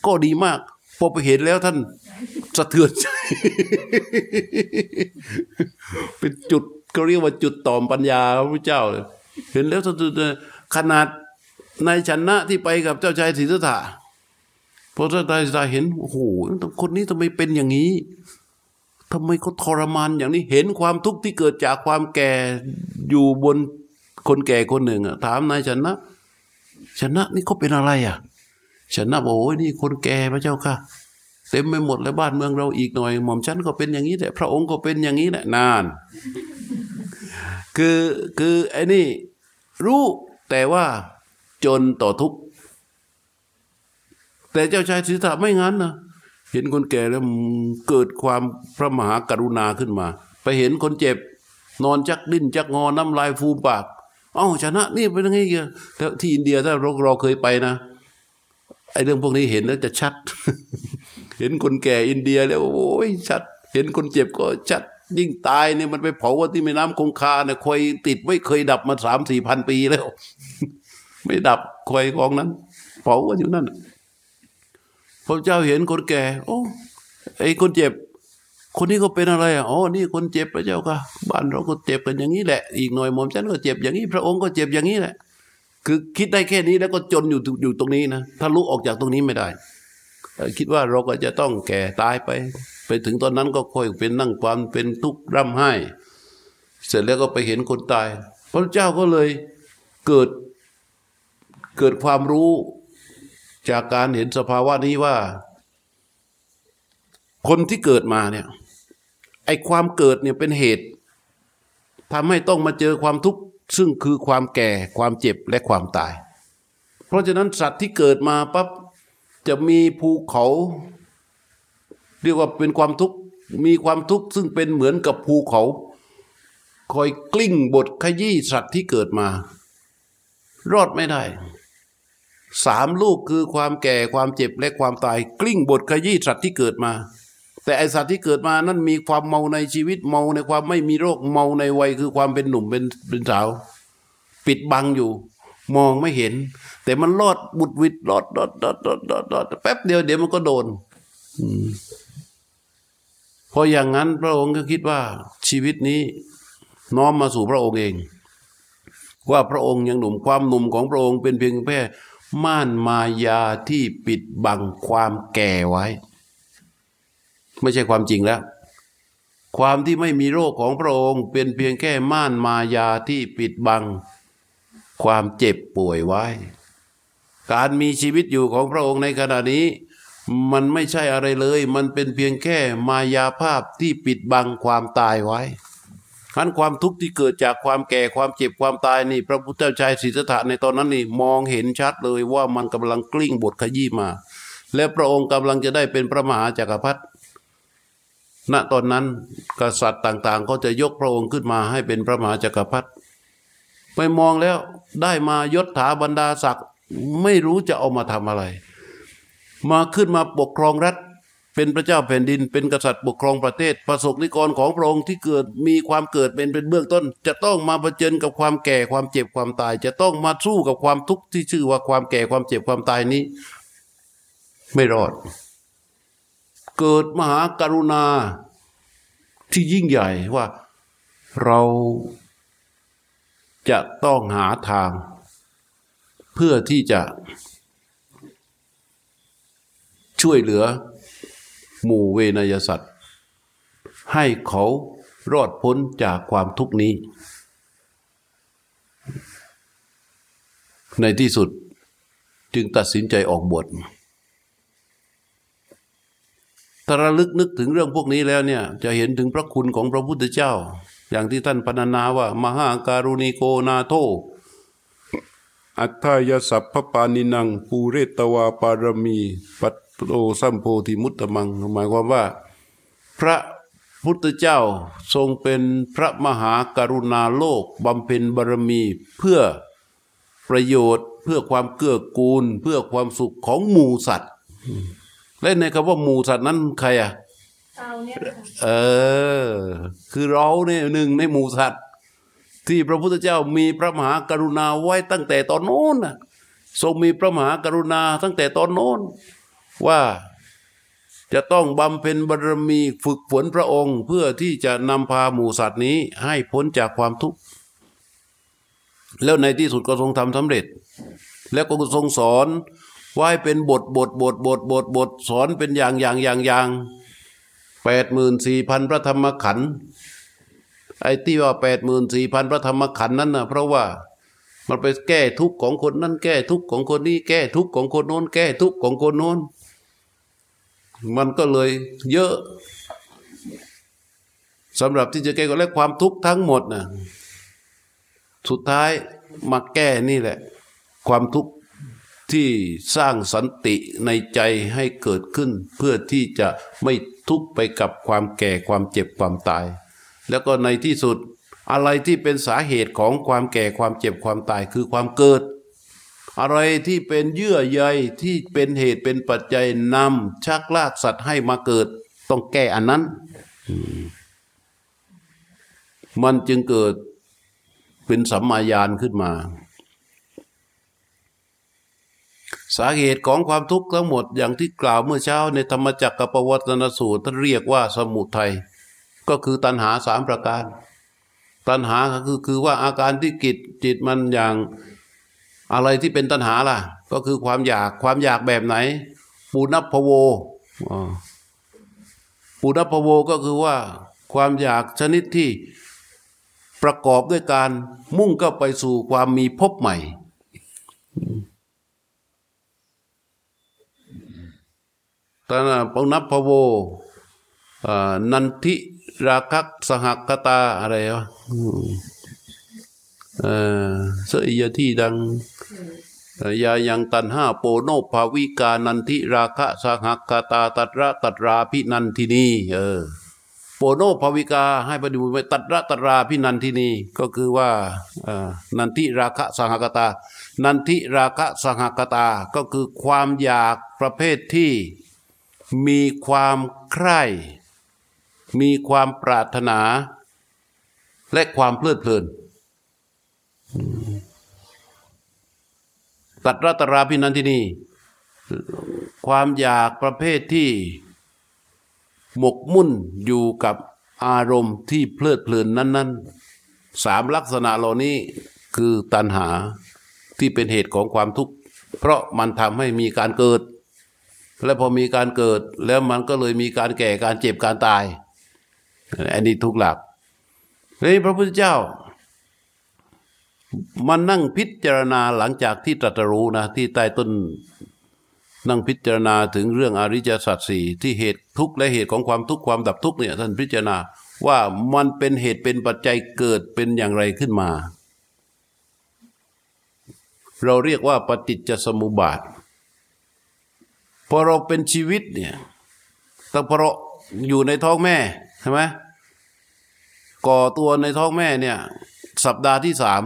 ก็ดีมากพอไปเห็นแล้วท่านสะเทือนใจ เป็นจุด ก็เรียกว่าจุดต่อมปัญญาพระพุทธเจ้า เห็นแล้วสะเทือนใจขนาดในชนะที่ไปกับเจ้าชายศรีสถาพอเจ้าชายศรีสถาเห็นโอ้โหคนนี้ทำไมเป็นอย่างนี้ทำไมเขาทรมานอย่างนี้เห็นความทุกข์ที่เกิดจากความแก่อยู่บนคนแก่คนหนึ่งอะถามนายชนะ ชนะนี่เขาเป็นอะไรอะ ชนะบอกโอ้ยนี่คนแก่พระเจ้าค่ะเต็มไปหมดเลยบ้านเมืองเราอีกหน่อยหม่อมฉันก็เป็นอย่างนี้แหละพระองค์ก็เป็นอย่างนี้แหละนาน คือคือไอ้นี่รู้แต่ว่าจนต่อทุกข์แต่เจ้าชายสิทธาไม่งั้นนะเห็นคนแก่แล้วเกิดความพระมหากรุณาขึ้นมา ไปเห็นคนเจ็บ นอนจักดิ้นจักงอน้ำลายฟูมปากเอ้าชนะนี่เป็นยังไงเยแต่ที่อินเดียถ้าเราเราเคยไปนะไอ้เรื่องพวกนี้เห็นแล้วจะชัด เห็นคนแก่อินเดียแล้วโอ้ยชัด เห็นคนเจ็บก็ชัด ยิ่งตายเนี่ยมันไปเผาว่าที่แม่น้ำคงคาเนี่ยคอยติดไม่เคยดับมาสามสี่พันปีแล้ว ไม่ดับคอยกองนั้น เผากันอยู่นั่นพระเจ้าเห็นคนแก่ โอ้ไอ้คนเจ็บ คนนี้ก็เป็นอะไรอะอ๋อนี่คนเจ็บพระเจ้าค่ะบ้านเราก็เจ็บกันอย่างนี้แหละ อีกหน่อยหม่อมฉันก็เจ็บอย่างนี้ พระองค์ก็เจ็บอย่างนี้แหละ คือคิดได้แค่นี้แล้วก็จนอยู่อยู่ตรงนี้นะถ้าลุกออกจากตรงนี้ไม่ได้ คิดว่าเราก็จะต้องแก่ตายไป ไปถึงตอนนั้นก็ค่อยเป็นนั่งความเป็นทุกข์ร่ำไห้ เสร็จแล้วก็ไปเห็นคนตาย พระเจ้าก็เลยเกิดเกิดความรู้จากการเห็นสภาวะนี้ว่า คนที่เกิดมาเนี่ยไอ้ความเกิดเนี่ยเป็นเหตุทำให้ต้องมาเจอความทุกข์ซึ่งคือความแก่ความเจ็บและความตาย เพราะฉะนั้นสัตว์ที่เกิดมาปั๊บ จะมีภูเขา เรียกว่าเป็นความทุกข์มีความทุกข์ซึ่งเป็นเหมือนกับภูเขา คอยกลิ้งบทขยี้สัตว์ที่เกิดมา รอดไม่ได้สามลูกคือความแก่ความเจ็บและความตาย กลิ้งบทขยี้สัตว์ที่เกิดมา แต่ไอสัตว์ที่เกิดมานั้นมีความเมาในชีวิตเมาในความไม่มีโรคเมาในวัยคือความเป็นหนุ่มเป็นเป็นสาว ปิดบังอยู่ มองไม่เห็น แต่มันรอดบุดวิดรอดรอดรอดรอดรอดรอดแป๊บเดียวเดี๋ยวมันก็โดนอืมเพราะอย่างนั้นพระองค์ก็คิดว่าชีวิตนี้น้อมมาสู่พระองค์เอง ว่าพระองค์ยังหนุ่มความหนุ่มของพระองค์เป็นเพียงแค่ม่านมายาที่ปิดบังความแก่ไว้ ไม่ใช่ความจริงแล้ว ความที่ไม่มีโรคของพระองค์ เป็นเพียงแค่ม่านมายาที่ปิดบัง ความเจ็บป่วยไว้ การมีชีวิตอยู่ของพระองค์ในขณะนี้ มันไม่ใช่อะไรเลย มันเป็นเพียงแค่มายาภาพที่ปิดบังความตายไว้ทันความทุกข์ที่เกิดจากความแก่ความเจ็บความตายนี่ พระพุทธเจ้าชายศรีสถะในตอนนั้นนี่มองเห็นชัดเลยว่ามันกำลังกลิ้งบทขยี้มา และพระองค์กำลังจะได้เป็นพระมหาจักรพรรดิณตอนนั้นกษัตริย์ต่างๆ ก็จะยกพระองค์ขึ้นมาให้เป็นพระมหาจักรพรรดิไปมองแล้วได้มายศถาบรรดาศักดิ์ ไม่รู้จะเอามาทำอะไร มาขึ้นมาปกครองรัฐ เป็นพระเจ้าแผ่นดิน เป็นกษัตริย์ปกครองประเทศ ประสบนิกรของพระองค์ที่เกิดมีความเกิดเป็นเป็นเบื้องต้น จะต้องมาเผชิญกับความแก่ความเจ็บความตาย จะต้องมาสู้กับความทุกข์ที่ชื่อว่าความแก่ความเจ็บความตายนี้ ไม่รอด เกิดมหากรุณาที่ยิ่งใหญ่ว่าเราจะต้องหาทาง เพื่อที่จะช่วยเหลือหมู่เวนยสัตว์ ให้เขารอดพ้นจากความทุกข์นี้ ในที่สุดจึงตัดสินใจออกบวชถ้าระลึกนึกถึงเรื่องพวกนี้แล้วเนี่ยจะเห็นถึงพระคุณของพระพุทธเจ้า อย่างที่ท่านพรรณนาว่า มหาการุณิโกนาโท อัตถายสัพพปานินังปูเรตวาปารมี ปัตโตสัมโพธิมุตตมัง หมายความว่า พระพุทธเจ้าทรงเป็นพระมหากรุณาโลกบำเพ็ญบารมีเพื่อประโยชน์เพื่อความเกื้อกูล เพื่อความสุขของหมู่สัตว์ และในคำว่าหมู่สัตว์นั้นใครอะเราเนี่ยค่ะเออ คือเราเนี่ยหนึ่งในหมู่สัตว์ ที่พระพุทธเจ้ามีพระมหากรุณาไว้ตั้งแต่ตอนโน้นทรงมีพระมหากรุณาตั้งแต่ตอนโน้น ว่าจะต้องบำเพ็ญบารมีฝึกฝนพระองค์ เพื่อที่จะนำพาหมู่สัตว์นี้ให้พ้นจากความทุกข์แล้วในที่สุดก็ทรงทำสำเร็จ แล้วก็ทรงสอนไว้เป็นบทบทบทบทบทบทสอนเป็นอย่างอย่างอย่างอย่างแปดหมื่นสี่พันพระธรรมขันธ์ ไอ้ที่ว่าแปดหมื่นสี่พันพระธรรมขันธ์นั้นนะเพราะว่ามันไปแก้ทุกข์ของคนนั้นแก้ทุกข์ของคนนี้แก้ทุกข์ของคนโน้น แก้ทุกข์ของคนโน้น มันก็เลยเยอะสำหรับที่จะแก้ก็และความทุกข์ทั้งหมดนะสุดท้ายมาแก้นี่แหละ ความทุกข์ที่สร้างสันติในใจให้เกิดขึ้น เพื่อที่จะไม่ทุกข์ไปกับความแก่ความเจ็บความตาย แล้วก็ในที่สุดอะไรที่เป็นสาเหตุของความแก่ความเจ็บความตายคือความเกิด อะไรที่เป็นเยื่อใยที่เป็นเหตุเป็นปัจจัยนำชักลากสัตว์ให้มาเกิด ต้องแก้อันนั้นมมันจึงเกิดเป็นสัมมาญาณขึ้นมา สาเหตุของความทุกข์ทั้งหมดอย่างที่กล่าวเมื่อเช้าในธรรมจักรกับปวัตนสูตรท่านเรียกว่าสมุทัย ก็คือตัณหาสามประการ ตัณหาคือคือว่าอาการที่กิจจิตมันอย่างอะไรที่เป็นตัณหาล่ะ ก็คือความอยากความอยากแบบไหน ปูนัพพโวปูนัพพโวก็คือว่าความอยากชนิดที่ประกอบด้วยการมุ่งก็ไปสู่ความมีภพใหม่ตนะปนัพพโวนันทิ ราคักสหกตาอะไรวะอืมเอ่อเสยยที่ดังยายังตันห้าโปโนภาวิกานันทิราคะสหกตาตัตระตัตราพินันทินีเออ โปโนภาวิกาให้ไปดูไปตัตระตัตราพินันทินีก็คือว่าเอ่อนันทิราคะสหกตา นันทิราคะสหกตาก็คือความอยากประเภทที่มีความใคร่ มีความปรารถนา และความเพลิดเพลินตัดรัตราพินันที่นี่ความอยากประเภทที่หมกมุ่นอยู่กับอารมณ์ที่เพลิดเพลินนั้น ๆ สามลักษณะเหล่านี้คือตัณหาที่เป็นเหตุของความทุกข์ เพราะมันทำให้มีการเกิด และพอมีการเกิดแล้วมันก็เลยมีการแก่การเจ็บการตาย อันนี้ทุกหลักนี่พระพุทธเจ้ามันนั่งพิจารณาหลังจากที่ตรัสรู้นะ ที่ใต้ต้นนั่งพิจารณาถึงเรื่องอริยสัจสี่ที่เหตุทุกข์และเหตุของความทุกข์ความดับทุกข์เนี่ยท่านพิจารณาว่ามันเป็นเหตุเป็นปัจจัยเกิดเป็นอย่างไรขึ้นมา เราเรียกว่าปฏิจจสมุปบาทพอเราเป็นชีวิตเนี่ยตั้งพอเราอยู่ในท้องแม่ใช่ไหม ก่อตัวในท้องแม่เนี่ย สัปดาห์ที่สาม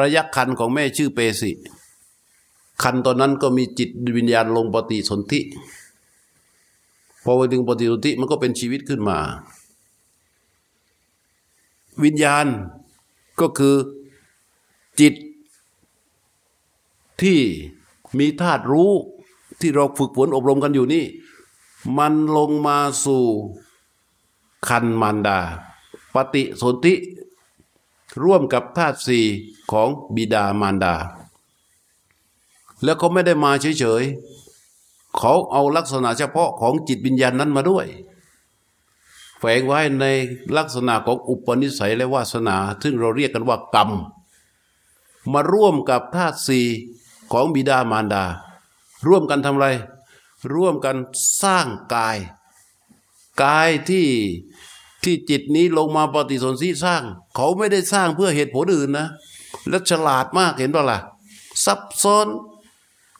ระยะคันของแม่ชื่อเปสิ คันตอนนั้นก็มีจิตวิญญาณลงปฏิสนธิพอไปถึงปฏิสนธิมันก็เป็นชีวิตขึ้นมา วิญญาณก็คือจิตที่มีธาตุรู้ที่เราฝึกฝนอบรมกันอยู่นี่ มันลงมาสู่คันมารดา ปฏิสนธิร่วมกับธาตุสี่ของบิดามารดา แล้วเขาไม่ได้มาเฉยๆ เขาเอาลักษณะเฉพาะของจิตวิญญาณนั้นมาด้วย แฝงไว้ในลักษณะของอุปนิสัยและวาสนา ซึ่งเราเรียกกันว่ากรรม มาร่วมกับธาตุสี่ของบิดามารดา ร่วมกันทำอะไร ร่วมกันสร้างกาย กายที่ ที่จิตนี้ลงมาปฏิสนธิสร้าง เขาไม่ได้สร้างเพื่อเหตุผลอื่นนะ และฉลาดมากเห็นเป่ะล่ะซับซ้อน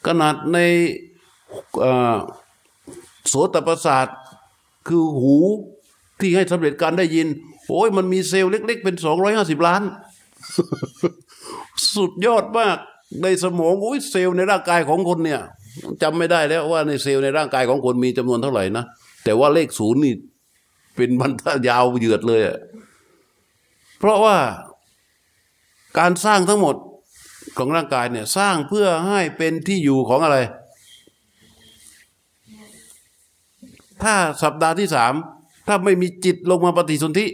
ขนาดในอ่อโสตประสาทคือหูที่ให้สำเร็จการได้ยิน โอ้ยมันมีเซลล์เล็ก ๆ เป็นสองร้อยห้าสิบล้าน สุดยอดมากในสมองโอ้ยเซลล์ในร่างกายของคนเนี่ยจำไม่ได้แล้วว่าในเซลล์ในร่างกายของคนมีจำนวนเท่าไหร่นะ แต่ว่าเลขศูนย์นี่ เป็นบรรทัดยาวเหยือดเลยอะเพราะว่าการสร้างทั้งหมดของร่างกายเนี่ยสร้างเพื่อให้เป็นที่อยู่ของอะไร ถ้าสัปดาห์ที่สามถ้าไม่มีจิตลงมาปฏิสนธิ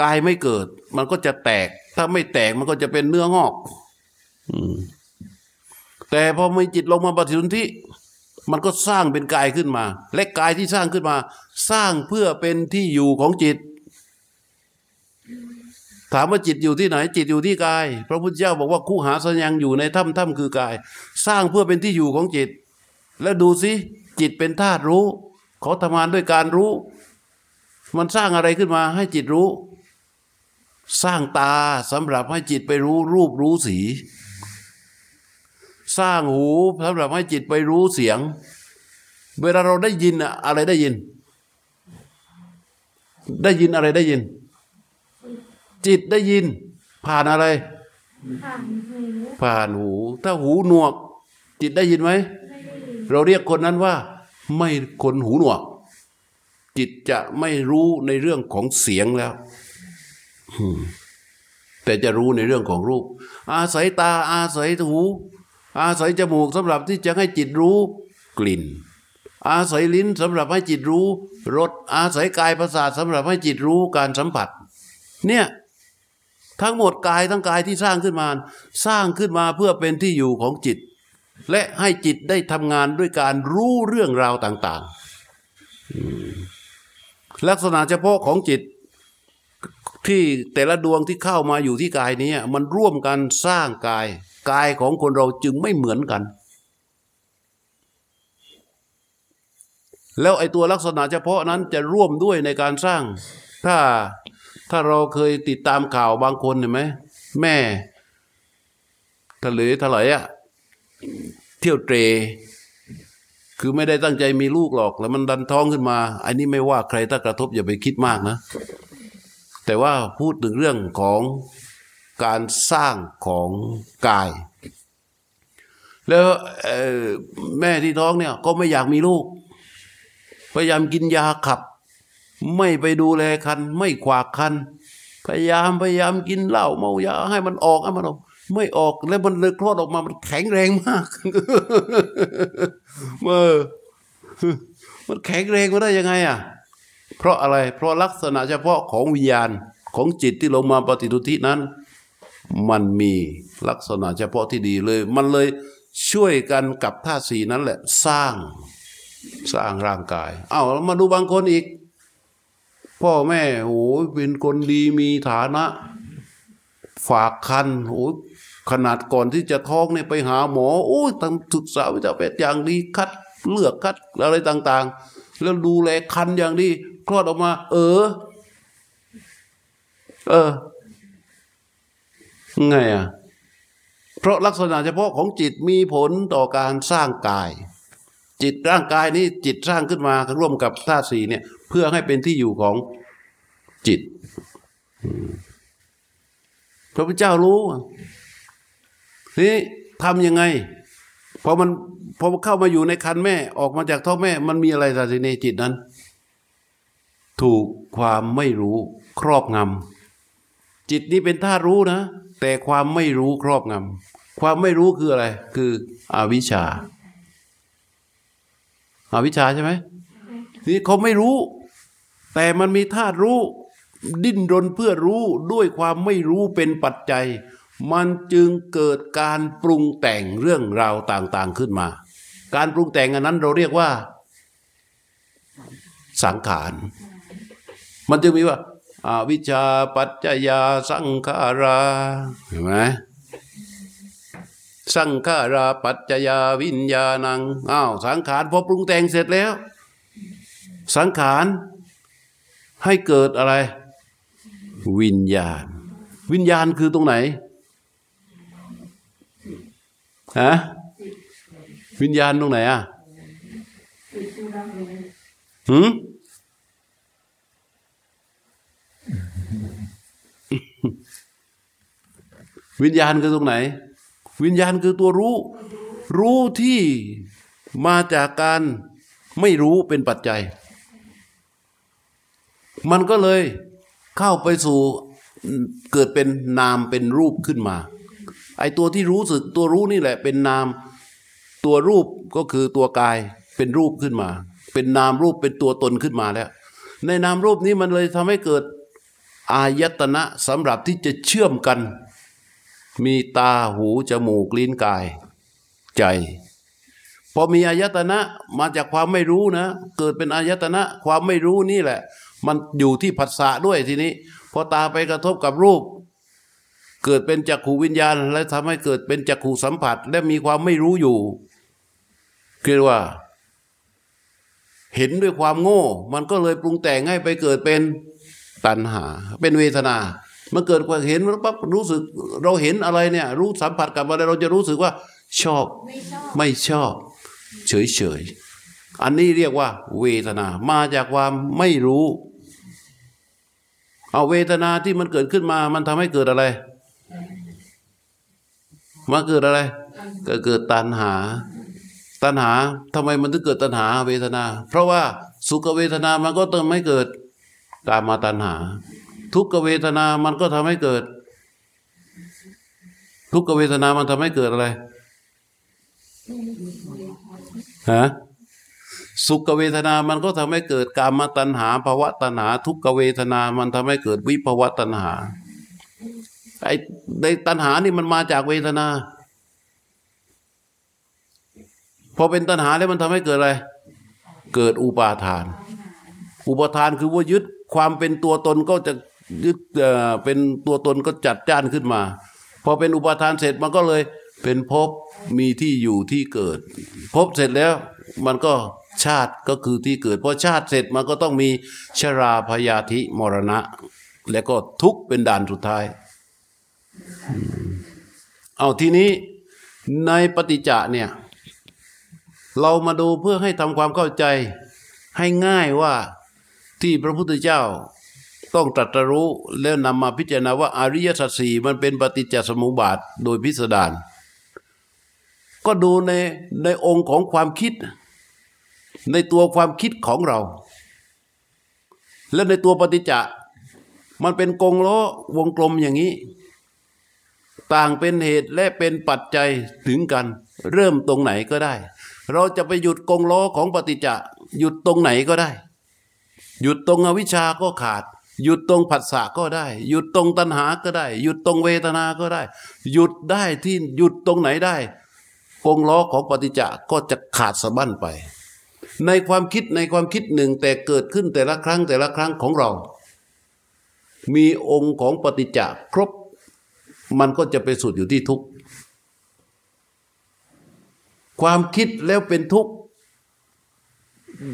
กายไม่เกิด มันก็จะแตก ถ้าไม่แตกมันก็จะเป็นเนื้องอกแต่พอมีจิตลงมาปฏิสนธิ มันก็สร้างเป็นกายขึ้นมา และกายที่สร้างขึ้นมา สร้างเพื่อเป็นที่อยู่ของจิต ถามว่าจิตอยู่ที่ไหน จิตอยู่ที่กาย พระพุทธเจ้าบอกว่าคู่หาสัญญังอยู่ในถ้ำถ้ำคือกาย สร้างเพื่อเป็นที่อยู่ของจิต แล้วดูสิจิตเป็นธาตุรู้เขาทำงานด้วยการรู้ มันสร้างอะไรขึ้นมาให้จิตรู้ สร้างตาสำหรับให้จิตไปรู้รูปรู้สี สร้างหูสำหรับให้จิตไปรู้เสียง เวลาเราได้ยินอะอะไรได้ยิน ได้ยินอะไรได้ยินดนจิตได้ยิน ผ่านอะไรผ่านหูผ่านหู ถ้าหูหนวก จิตได้ยินไหมไม่ได้ยินเราเรียกคนนั้นว่า ไม่คนหูหนวก จิตจะไม่รู้ในเรื่องของเสียงแล้วอืมแต่จะรู้ในเรื่องของรูป อาศัยตาอาศัยหู อาศัยจมูกสำหรับที่จะให้จิตรู้กลิ่น อาศัยลิ้นสำหรับให้จิตรู้รสอาศัยกายประสาทสำหรับให้จิตรู้การสัมผัส เนี่ยทั้งหมดกายทั้งกายที่สร้างขึ้นมา สร้างขึ้นมาเพื่อเป็นที่อยู่ของจิต และให้จิตได้ทำงานด้วยการรู้เรื่องราวต่างๆ ลักษณะเฉพาะของจิตที่แต่ละดวงที่เข้ามาอยู่ที่กายนี้มันร่วมกันสร้างกาย กายของคนเราจึงไม่เหมือนกัน แล้วไอ้ตัวลักษณะเฉพาะนั้นจะร่วมด้วยในการสร้าง ถ้าถ้าเราเคยติดตามข่าวบางคนเห็นไหมแม่ทะเลทลายอะเที่ยวเตร คือไม่ได้ตั้งใจมีลูกหรอก แล้วมันดันท้องขึ้นมา อันนี้ไม่ว่าใครถ้ากระทบอย่าไปคิดมากนะ แต่ว่าพูดถึงเรื่องของ การสร้างของกาย แล้วแม่ที่ท้องเนี่ยก็ไม่อยากมีลูก พยายามกินยาขับ ไม่ไปดูแลคัน ไม่ขวากคัน พยายามพยายามกินเหล้าเมายาให้มันออกให้มันออกไม่ออกแล้วมันเลยคลอดออกมามันแข็งแรงมากเออมันแข็งแรงมาได้ยังไงอะ เพราะอะไร เพราะลักษณะเฉพาะของวิญญาณของจิตที่ลงมาปฏิทุตินั้น มันมีลักษณะเฉพาะที่ดีเลย มันเลยช่วยกันกับธาสีนั้นแหละ สร้างสร้างร่างกาย เอา้ามาดูบางคนอีก พ่อแม่โอ้ยเป็นคนดีมีฐานะ ฝากคันโอ้ยขนาดก่อนที่จะท้องเนี่ยไปหาหมอ โอ้ยตั้งศึกษาวิทยาแพทย์อย่างดีคัดเลือกคัดอะไรต่าง ๆ แล้วดูแลคันอย่างดี คลอดออกมา เออ เออ ไงอะเพราะลักษณะเฉพาะของจิตมีผลต่อการสร้างกาย จิตร่างกายนี้จิตสร้างขึ้นมาร่วมกับธาตุสี่เนี่ย เพื่อให้เป็นที่อยู่ของจิตพระพุทธเจ้ารู้นี้ทำยังไงพอมันพอเข้ามาอยู่ในคันแม่ออกมาจากท้องแม่ มันมีอะไรสัในจิตนั้น ถูกความไม่รู้ครอบงำจิตนี้เป็นธาตุรู้นะ แต่ความไม่รู้ครอบงำความไม่รู้คืออะไร คืออวิชชาอาวิชชาใช่ไหมนี่เขาไม่รู้ แต่มันมีธาตุรู้ ดิ้นรนเพื่อรู้ด้วยความไม่รู้เป็นปัจจัย มันจึงเกิดการปรุงแต่งเรื่องราวต่างๆขึ้นมา การปรุงแต่งอันนั้นเราเรียกว่า สังขาร มันจึงมีว่า อาวิชชาปัจจยาสังขาราเห็นไหมสังขาราปัจจยาวิญญาณังอ้าวสังขารพอปรุงแต่งเสร็จแล้ว สังขารให้เกิดอะไร วิญญาณ วิญญาณคือตรงไหนฮะวิญญาณตรงไหนอะหืม วิญญาณคือตรงไหน วิญญาณคือตัวรู้ รู้ที่มาจากการไม่รู้เป็นปัจจัย มันก็เลยเข้าไปสู่เกิดเป็นนามเป็นรูปขึ้นมา ไอตัวที่รู้สึกตัวรู้นี่แหละเป็นนาม ตัวรูปก็คือตัวกายเป็นรูปขึ้นมา เป็นนามรูปเป็นตัวตนขึ้นมาแล้ว ในนามรูปนี้มันเลยทำให้เกิดอายตนะสำหรับที่จะเชื่อมกัน มีตาหูจมูกลิ้นกายใจพอมีอายตนะมาจากความไม่รู้นะ เกิดเป็นอายตนะความไม่รู้นี่แหละ มันอยู่ที่ผัสสะด้วยทีนี้ พอตาไปกระทบกับรูป เกิดเป็นจักขูวิญญาณ และทำให้เกิดเป็นจักขูสัมผัส และมีความไม่รู้อยู่คือว่า เห็นด้วยความโง่ มันก็เลยปรุงแต่งให้ไปเกิดเป็นตัณหา เป็นเวทนา มันเกิดความเห็นแล้วปั๊บรู้สึกเราเห็นอะไรเนี่ย รู้สัมผัสกับอะไรเราจะรู้สึกว่า ชอบไม่ชอบไม่ชอบเฉยเฉยๆอันนี้เรียกว่า เวทนา มาจากความไม่รู้ เอาเวทนาที่มันเกิดขึ้นมา มันทำให้เกิดอะไรมาเกิดอะไร ก็เกิดตัณหา ตัณหาทำไมมันถึงเกิดตัณหาเวทนา เพราะว่าสุขเวทนามันก็ต้องไม่เกิดกามาตัณหา ทุกขเวทนามันก็ทำให้เกิด ทุกขเวทนามันทำให้เกิดอะไรฮะสุขเวทนามันก็ทำให้เกิดกามตัณหาภาวะตัณหา ทุกขเวทนามันทำให้เกิดวิภาวะตัณหาไอ้ในตัณหานี่มันมาจากเวทนา พอเป็นตัณหาแล้วมันทำให้เกิดอะไร เกิดอุปาทาน อุปาทานคือว่ายึดความเป็นตัวตนก็จะ ยึดเอ่อเป็นตัวตนก็จัดจ้านขึ้นมา พอเป็นอุปาทานเสร็จมันก็เลยเป็นภพมีที่อยู่ที่เกิดภพเสร็จแล้วมันก็ชาติก็คือที่เกิดพอชาติเสร็จมันก็ต้องมีชราพยาธิมรณะ แล้วก็ทุกเป็นด่านสุดท้าย เอาทีนี้ในปฏิจจะเนี่ย เรามาดูเพื่อให้ทำความเข้าใจให้ง่ายว่าที่พระพุทธเจ้า ต้องตรัสรู้แล้วนำมาพิจารณาว่าอริยสัจสี่มันเป็นปฏิจจสมุปบาทโดยพิสดารก็ดูในในองค์ของความคิด ในตัวความคิดของเรา และในตัวปฏิจจะมันเป็นกงล้อวงกลมอย่างนี้ ต่างเป็นเหตุและเป็นปัจจัยถึงกัน เริ่มตรงไหนก็ได้ เราจะไปหยุดกงล้อของปฏิจจะหยุดตรงไหนก็ได้ หยุดตรงอวิชชาก็ขาด หยุดตรงผัสสะก็ได้ หยุดตรงตัณหาก็ได้ หยุดตรงเวทนาก็ได้ หยุดได้ที่หยุดตรงไหนได้กงล้อของปฏิจจะก็จะขาดสะบั้นไป ในความคิดในความคิดหนึ่งแต่เกิดขึ้นแต่ละครั้งแต่ละครั้งของเรา มีองค์ของปฏิจจะครบ มันก็จะไปสุดอยู่ที่ทุกข์ความคิดแล้วเป็นทุกข์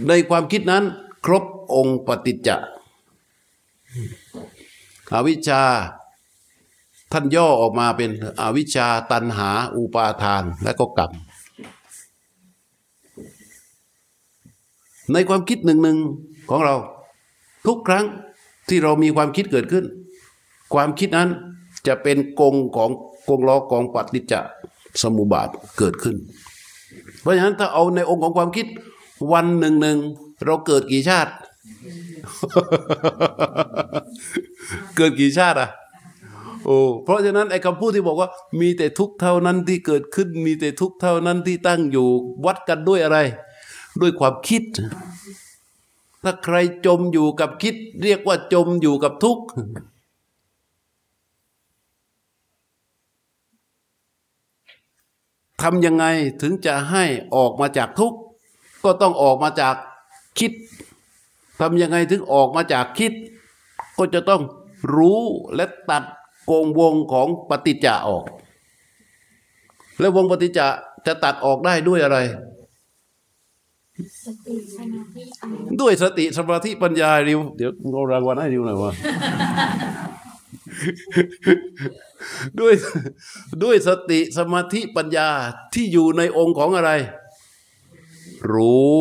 ในความคิดนั้นครบองค์ปฏิจจะอวิชชาท่านย่อออกมาเป็นอวิชชาตันหา อุปาทานและก็กรรมในความคิดหนึ่งหนึ่งของเรา ทุกครั้งที่เรามีความคิดเกิดขึ้น ความคิดนั้นจะเป็นกงของกงล้อกองปฏิจจสมุปบาทเกิดขึ้น เพราะฉะนั้นถ้าเอาในองค์ของความคิดวันหนึ่งหนึ่งเราเกิดกี่ชาติ เกิดกี่ชาติอะโอ้เพราะฉะนั้นไอ้คำพูดที่บอกว่า มีแต่ทุกเท่านั้นที่เกิดขึ้น มีแต่ทุกเท่านั้นที่ตั้งอยู่ วัดกันด้วยอะไร ด้วยความคิด ถ้าใครจมอยู่กับคิด เรียกว่าจมอยู่กับทุกข์ทำยังไงถึงจะให้ออกมาจากทุกข์ก็ต้องออกมาจากคิด ทำยังไงถึงออกมาจากคิด ก็จะต้องรู้และตัดโกงวงของปฏิจจะออก แล้ววงปฏิจจะจะตัดออกได้ด้วยอะไรสติสมาธิปัญญาด้วยสติสมาธิปัญญาริว เดี๋ยวเอารางวัลให้ริวหน่อยวะด้วยด้วยสติสมาธิปัญญาที่อยู่ในองค์ของอะไร รู้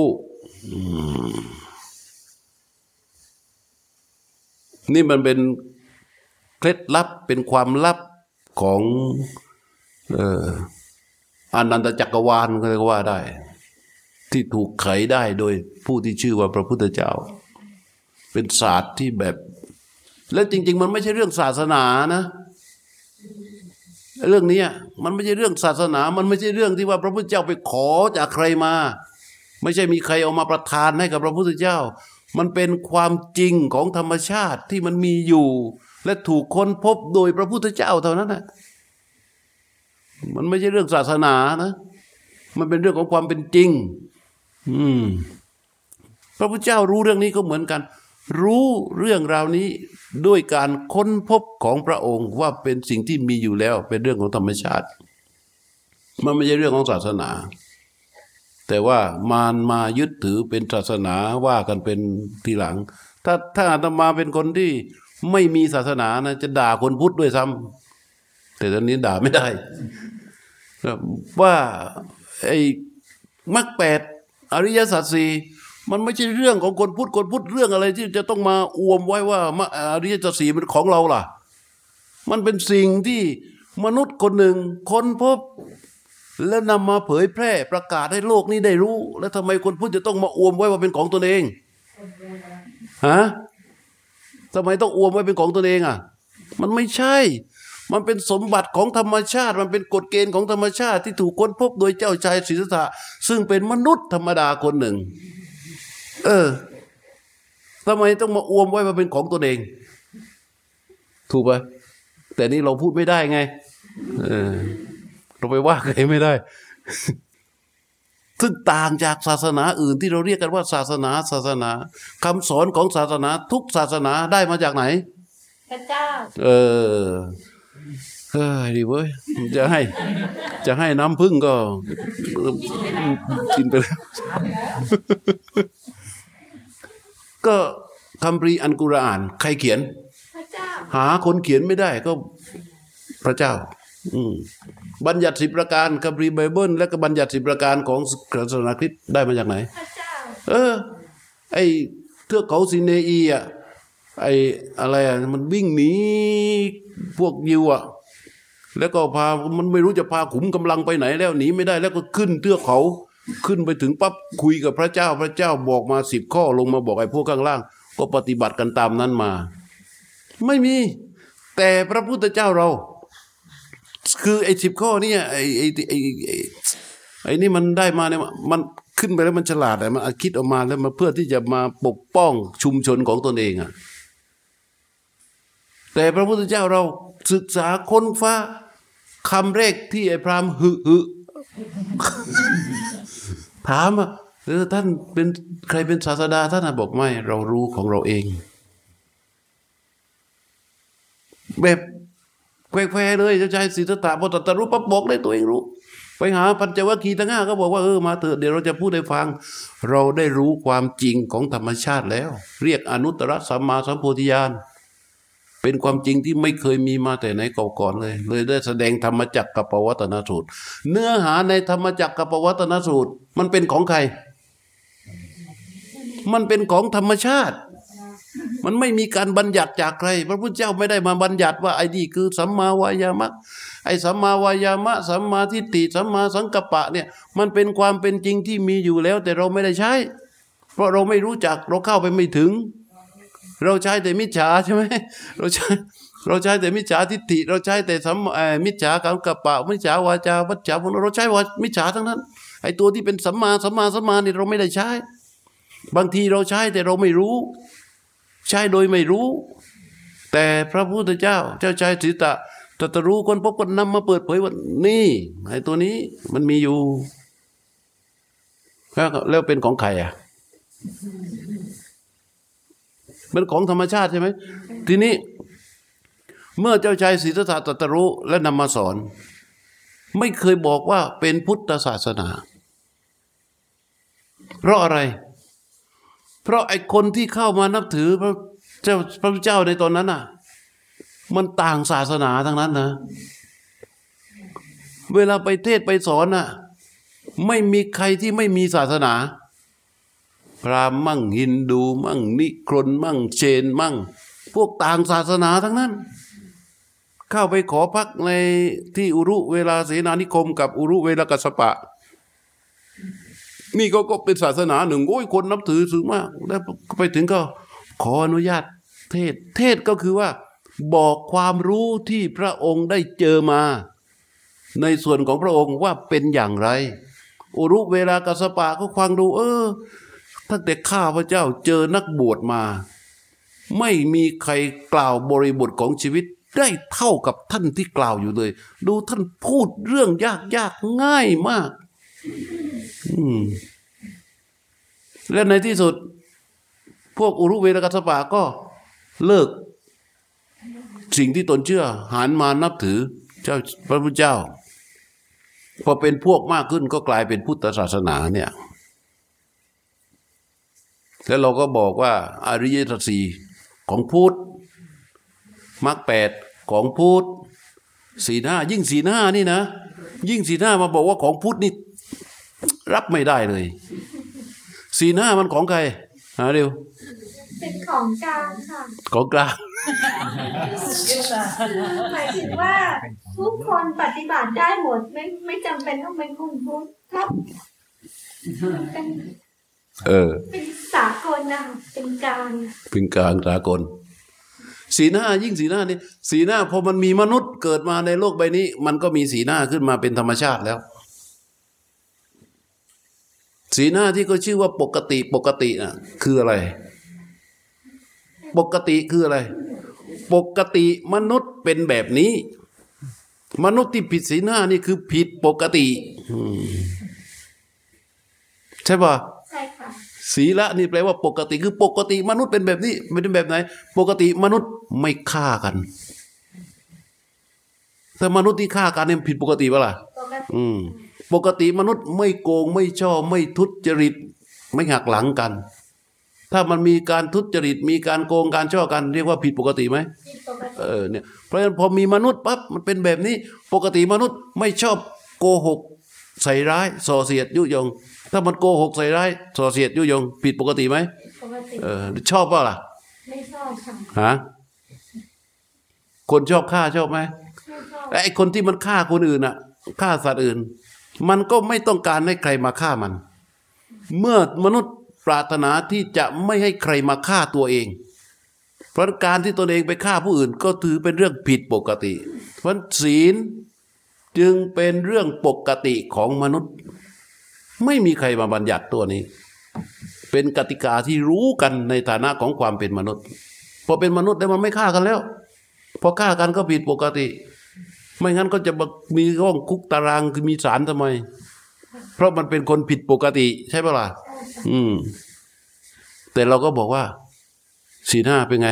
อืม นี่มันเป็นเคล็ดลับเป็นความลับของอออนันตจักรวาลก็เรียกว่าได้ ที่ถูกไขได้โดยผู้ที่ชื่อว่าพระพุทธเจ้า เป็นศาสตร์ที่แบบ และจริง ๆ มันไม่ใช่เรื่องศาสนานะ เรื่องนี้มันไม่ใช่เรื่องศาสนา มันไม่ใช่เรื่องที่ว่าพระพุทธเจ้าไปขอจากใครมา ไม่ใช่มีใครเอามาประทานให้กับพระพุทธเจ้า มันเป็นความจริงของธรรมชาติที่มันมีอยู่ และถูกค้นพบโดยพระพุทธเจ้าเท่านั้นนะมันไม่ใช่เรื่องศาสนานะ มันเป็นเรื่องของความเป็นจริง อืม พระพุทธเจ้ารู้เรื่องนี้ก็เหมือนกัน รู้เรื่องราวนี้ด้วยการค้นพบของพระองค์ว่าเป็นสิ่งที่มีอยู่แล้ว เป็นเรื่องของธรรมชาติ มันไม่ใช่เรื่องของศาสนา แต่ว่ามารมายึดถือเป็นศาสนาว่ากันเป็นทีหลัง ถ้าถ้าอาตมาเป็นคนที่ไม่มีศาสนานะจะด่าคนพุทธด้วยซ้ำแต่ตอนนี้ด่าไม่ได้ว่าไอ้มรรคแปดอริยสัจสี่มันไม่ใช่เรื่องของคนพูดคนพูดเรื่องอะไรที่จะต้องมาอวมไว้ว่ามะอริยสัจสี่เป็นของเราล่ะ มันเป็นสิ่งที่มนุษย์คนหนึ่ง คนพบ แล้วนำมาเผยแพร่ประกาศให้โลกนี้ได้รู้ แล้วทำไมคนพูดจะต้องมาอวมไว้ว่าเป็นของตนเองฮะทำไมต้องอวมไว้เป็นของตนเองอะ มันไม่ใช่ มันเป็นสมบัติของธรรมชาติ มันเป็นกฎเกณฑ์ของธรรมชาติที่ถูกค้นพบโดยเจ้าชายศรีสัตถะซึ่งเป็นมนุษย์ธรรมดาคนหนึ่ง เออทำไมต้องมาอวมไว้ว่าเป็นของตนเอง ถูกปะแต่นี่เราพูดไม่ได้ไง เออ เราไปว่าใครไม่ได้ ซึ่งต่างจากศาสนาอื่นที่เราเรียกกันว่าศาสนาศาสนาคำสอนของศาสนาทุกศาสนาได้มาจากไหน พระเจ้า เออเฮ้ยดีเว้ยจะให้ จะให้น้ำพึ่งก็กินไปแล้ว ก็คัมภีร์อันกุรอาน ใครเขียนพระเจ้าหาคนเขียนไม่ได้ก็พระเจ้า อืม บัญญัติสิบประการคัมภีร์ไบเบิล และก็บัญญัติสิบประการของศาสนาคริสต์ได้มาจากไหนพระเจ้าเออ ไอเทือกเขาซินเนอีอะไออะไรอะมันวิ่งหนีพวกยิวอะแล้วก็พามันไม่รู้จะพาขุมกำลังไปไหนแล้วหนีไม่ได้แล้วก็ขึ้นเทือกเขาขึ้นไปถึงปั๊บคุยกับพระเจ้าพระเจ้าบอกมาสิบข้อลงมาบอกไอ้พวกข้างล่าง ก็ปฏิบัติกันตามนั้นมา ไม่มี แต่พระพุทธเจ้าเรา คือไอ้สิบข้อเนี่ยไอ้ไอ้ไอ้ไอ้นี่มันได้มาเนี่ยมันขึ้นไปแล้วมันฉลาดอะมันคิดออกมาแล้วมาเพื่อที่จะมาปกป้องชุมชนของตนเองอะแต่พระพุทธเจ้าเราศึกษาค้นฟ้าคำแรกที่ไอ้พราหมณ์หึหึถามอะเออท่านเป็นใครเป็นศาสดาท่านน่ะบอกไม่เรารู้ของเราเอง แบบ แควๆเลยเจะใช้สิทธัตถะพอตรัสรู้ปั๊บบอกได้ตัวเองรู้ ไปหาปัญจวัคคีย์ทั้งห้าก็บอกว่าเออมาเถอะเดี๋ยวเราจะพูดให้ฟัง เราได้รู้ความจริงของธรรมชาติแล้ว เรียกอนุตตรสัมมาสัมโพธิญาณเป็นความจริงที่ไม่เคยมีมาแต่ไหนก่อนเลย เลยได้แสดงธรรมจักรกับปวัตนสูตร เนื้อหาในธรรมจักรกับปวัตนสูตร มันเป็นของใคร มันเป็นของธรรมชาติ มันไม่มีการบัญญัติจากใคร พระพุทธเจ้าไม่ได้มาบัญญัติว่าไอ้นี่คือสัมมาวายามะ ไอ้สัมมาวายามะ สัมมาทิฏฐิสัมมาสังกัปปะเนี่ย มันเป็นความเป็นจริงที่มีอยู่แล้ว แต่เราไม่ได้ใช้ เพราะเราไม่รู้จักเราเข้าไปไม่ถึง เราใช้แต่มิจฉาใช่ไหมเราใช้เราใช้แต่มิจฉาทิฏฐิ เราใช้แต่สัมเอ่อมิจฉาสังกัปปะมิจฉาวาจาวัจฉาพวกเราเราใช้วามิจฉาทั้งนั้นไอ้ตัวที่เป็นสัมมาสัมมาสัมมาเนี่ยเราไม่ได้ใช้ บางทีเราใช้แต่เราไม่รู้ ใช่โดยไม่รู้ แต่พระพุทธเจ้า เจ้าชายสิทธะตรัสรู้คนพบคนนำมาเปิดเผยว่านี่ไอ้ตัวนี้มันมีอยู่ แล้วเป็นของใครอะเป็นของธรรมชาติใช่ไหมทีนี้ เมื่อเจ้าชายสิทธัตถะตรัสรู้และนำมาสอน ไม่เคยบอกว่าเป็นพุทธศาสนา เพราะอะไร เพราะไอ้คนที่เข้ามานับถือพระเจ้าพระเจ้าในตอนนั้นน่ะ มันต่างศาสนาทั้งนั้นนะ เวลาไปเทศไปสอนน่ะ ไม่มีใครที่ไม่มีศาสนา พราหมณ์มั่งฮินดูมั่งนิครนมั่งเชนมั่ง พวกต่างศาสนาทั้งนั้น เข้าไปขอพักในที่อุรุเวลาเสนานิคม กับอุรุเวลากัสปะ นี่ก็ก็เป็นศาสนาหนึ่งโอ้ยคนนับถือสูงมาก แล้วไปถึงก็ขออนุญาตเทศ เทศก็คือว่า บอกความรู้ที่พระองค์ได้เจอมา ในส่วนของพระองค์ว่าเป็นอย่างไรอุรุเวลากัสปะก็ฟังดู เออตั้งแต่ข้าพระเจ้าเจอนักบวชมา ไม่มีใครกล่าวบริบทของชีวิตได้เท่ากับท่านที่กล่าวอยู่เลย ดูท่านพูดเรื่องยากยากๆง่ายมาก และในที่สุด พวกอุรุเวลกัสปะก็เลิก สิ่งที่ตนเชื่อ หันมานับถือ เจ้าพระพุทธเจ้า พอเป็นพวกมากขึ้นก็กลายเป็นพุทธศาสนาเนี่ยแล้วเราก็บอกว่าอริยสัจสีของพุทธมรรคแปดของพุทธสีหน้า ยิ่งสีหน้านี่นะ ยิ่งสีหน้ามาบอกว่าของพุทธนี่ รับไม่ได้เลย สีหน้ามันของใครหาเร็ว เป็นของกลางค่ะ ของกลางหมายถึงว่าทุกคนปฏิบัติได้หมด ไม่ไม่จำเป็นต้องเป็นคนพุทธถ้าเป็นเออ เป็นสากลนะคะเป็นกลางเป็นกลางสากลสีหน้ายิ่งสีหน้านี่สีหน้าพอมันมีมนุษย์เกิดมาในโลกใบนี้ มันก็มีสีหน้าขึ้นมาเป็นธรรมชาติแล้ว สีหน้าที่เขาชื่อว่าปกติปกติน่ะ คืออะไร ปกติคืออะไร ปกติมนุษย์เป็นแบบนี้ มนุษย์ที่ผิดสีหน้านี่คือผิดปกติอืมใช่ป่ะใช่ค่ะศีละนี่แปลว่าปกติคือปกติมนุษย์เป็นแบบนี้เป็นแบบไหน ปกติมนุษย์ไม่ฆ่ากัน แต่มนุษย์ที่ฆ่ากันเนี่ยผิดปกติปะล่ะปกติอืม ปกติมนุษย์ไม่โกงไม่ช่อไม่ทุจริต ไม่หักหลังกัน ถ้ามันมีการทุจริต มีการโกงการช่อกัน เรียกว่าผิดปกติไหมผิดปกติเออเนี่ยเพราะฉะนั้นพอมีมนุษย์ปั๊บมันเป็นแบบนี้ ปกติมนุษย์ไม่ชอบโกหก ใส่ร้ายส่อเสียดยุยง ถ้ามันโกหกใส่ร้ายส่อเสียดยุยง ผิดปกติไหมผิดปกติเออชอบเปล่าล่ะไม่ชอบค่ะฮะคนชอบฆ่าชอบไหมไม่ชอบและไอ้คนที่มันฆ่าคนอื่นอะฆ่าสัตว์อื่น มันก็ไม่ต้องการให้ใครมาฆ่ามัน เมื่อมนุษย์ปรารถนาที่จะไม่ให้ใครมาฆ่าตัวเอง เพราะการที่ตนเองไปฆ่าผู้อื่นก็ถือเป็นเรื่องผิดปกติ เพราะศีลจึงเป็นเรื่องปกติของมนุษย์ ไม่มีใครมาบัญญัติตัวนี้ เป็นกติกาที่รู้กันในฐานะของความเป็นมนุษย์ พอเป็นมนุษย์แล้วมันไม่ฆ่ากันแล้ว พอฆ่ากันก็ผิดปกติ ไม่งั้นก็จะมีห้องคุกตารางคือมีศาลทำไม เพราะมันเป็นคนผิดปกติ ใช่ปะล่ะอืม แต่เราก็บอกว่าสีหน้าเป็นไง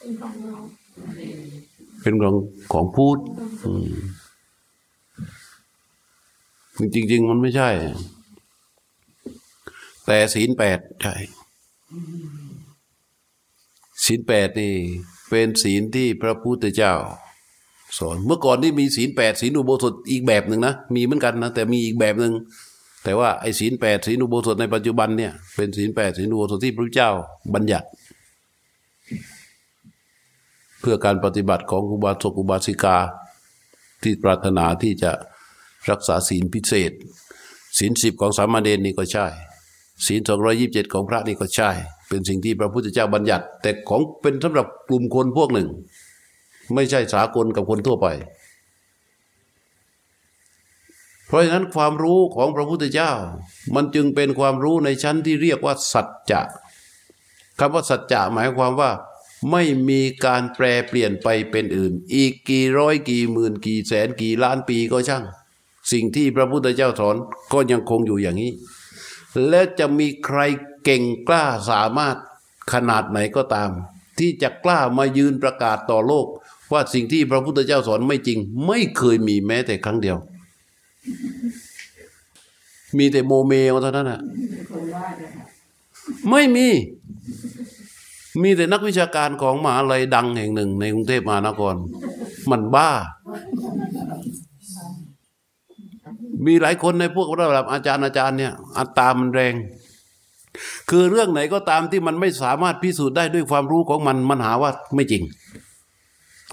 เป็นของเราเป็นของของพูดอืมจริง ๆ มันไม่ใช่ แต่ศีลแปดใช่ศีลแปดนี่ เป็นศีลที่พระพุทธเจ้า สอนเมื่อก่อนนี่มีศีลแปดศีลอุโบสถอีกแบบหนึ่งนะมีเหมือนกันนะแต่มีอีกแบบหนึ่งแต่ว่าไอ้ศีลแปดศีลอุโบสถในปัจจุบันเนี่ยเป็นศีลแปดศีลอุโบสถที่พระเจ้าบัญญัติ เพื่อการปฏิบัติของอุบาสกอุบาสิกาที่ปรารถนาที่จะรักษาศีลพิเศษศีลสิบของสามเณรนี่ก็ใช่ศีลสองร้อยิบเจ็ดของพระนี่ก็ใช่ เป็นสิ่งที่พระพุทธเจ้าบัญญัติ แต่ของเป็นสำหรับกลุ่มคนพวกหนึ่ง ไม่ใช่สากลกับคนทั่วไป เพราะฉะนั้นความรู้ของพระพุทธเจ้า มันจึงเป็นความรู้ในชั้นที่เรียกว่า สัจจะคำว่าสัจจะหมายความว่า ไม่มีการแปรเปลี่ยนไปเป็นอื่น อีกกี่ร้อยกี่หมื่นกี่แสนกี่ล้านปีก็ช่าง สิ่งที่พระพุทธเจ้าสอนก็ยังคงอยู่อย่างนี้ และจะมีใครเก่งกล้าสามารถขนาดไหนก็ตาม ที่จะกล้ามายืนประกาศต่อโลก ว่าสิ่งที่พระพุทธเจ้าสอนไม่จริง ไม่เคยมีแม้แต่ครั้งเดียว มีแต่โมเมเอาเท่านั้นนะไม่มี มีแต่นักวิชาการของมหาลัยดังแห่งหนึ่ง ในกรุงเทพมหานคร มันบ้า มีหลายคนในพวกระดับอาจารย์อาจารย์เนี่ย อัตตามันแรง คือเรื่องไหนก็ตามที่มันไม่สามารถพิสูจน์ได้ด้วยความรู้ของมัน มันหาว่าไม่จริง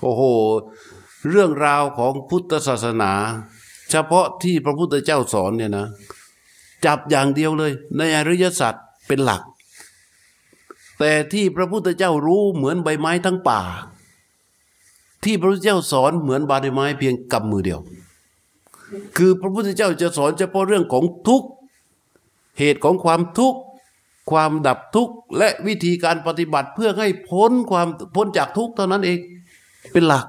โอ้โห เรื่องราวของพุทธศาสนา เฉพาะที่พระพุทธเจ้าสอนเนี่ยนะ จับอย่างเดียวเลย ในอริยสัจเป็นหลัก แต่ที่พระพุทธเจ้ารู้เหมือนใบไม้ทั้งป่า ที่พระพุทธเจ้าสอนเหมือนใบไม้เพียงกำมือเดียว คือพระพุทธเจ้าจะสอนเฉพาะเรื่องของทุกข์เหตุของความทุกข์ความดับทุกข์และวิธีการปฏิบัติเพื่อให้พ้นความพ้นจากทุกข์เท่านั้นเอง เป็นหลัก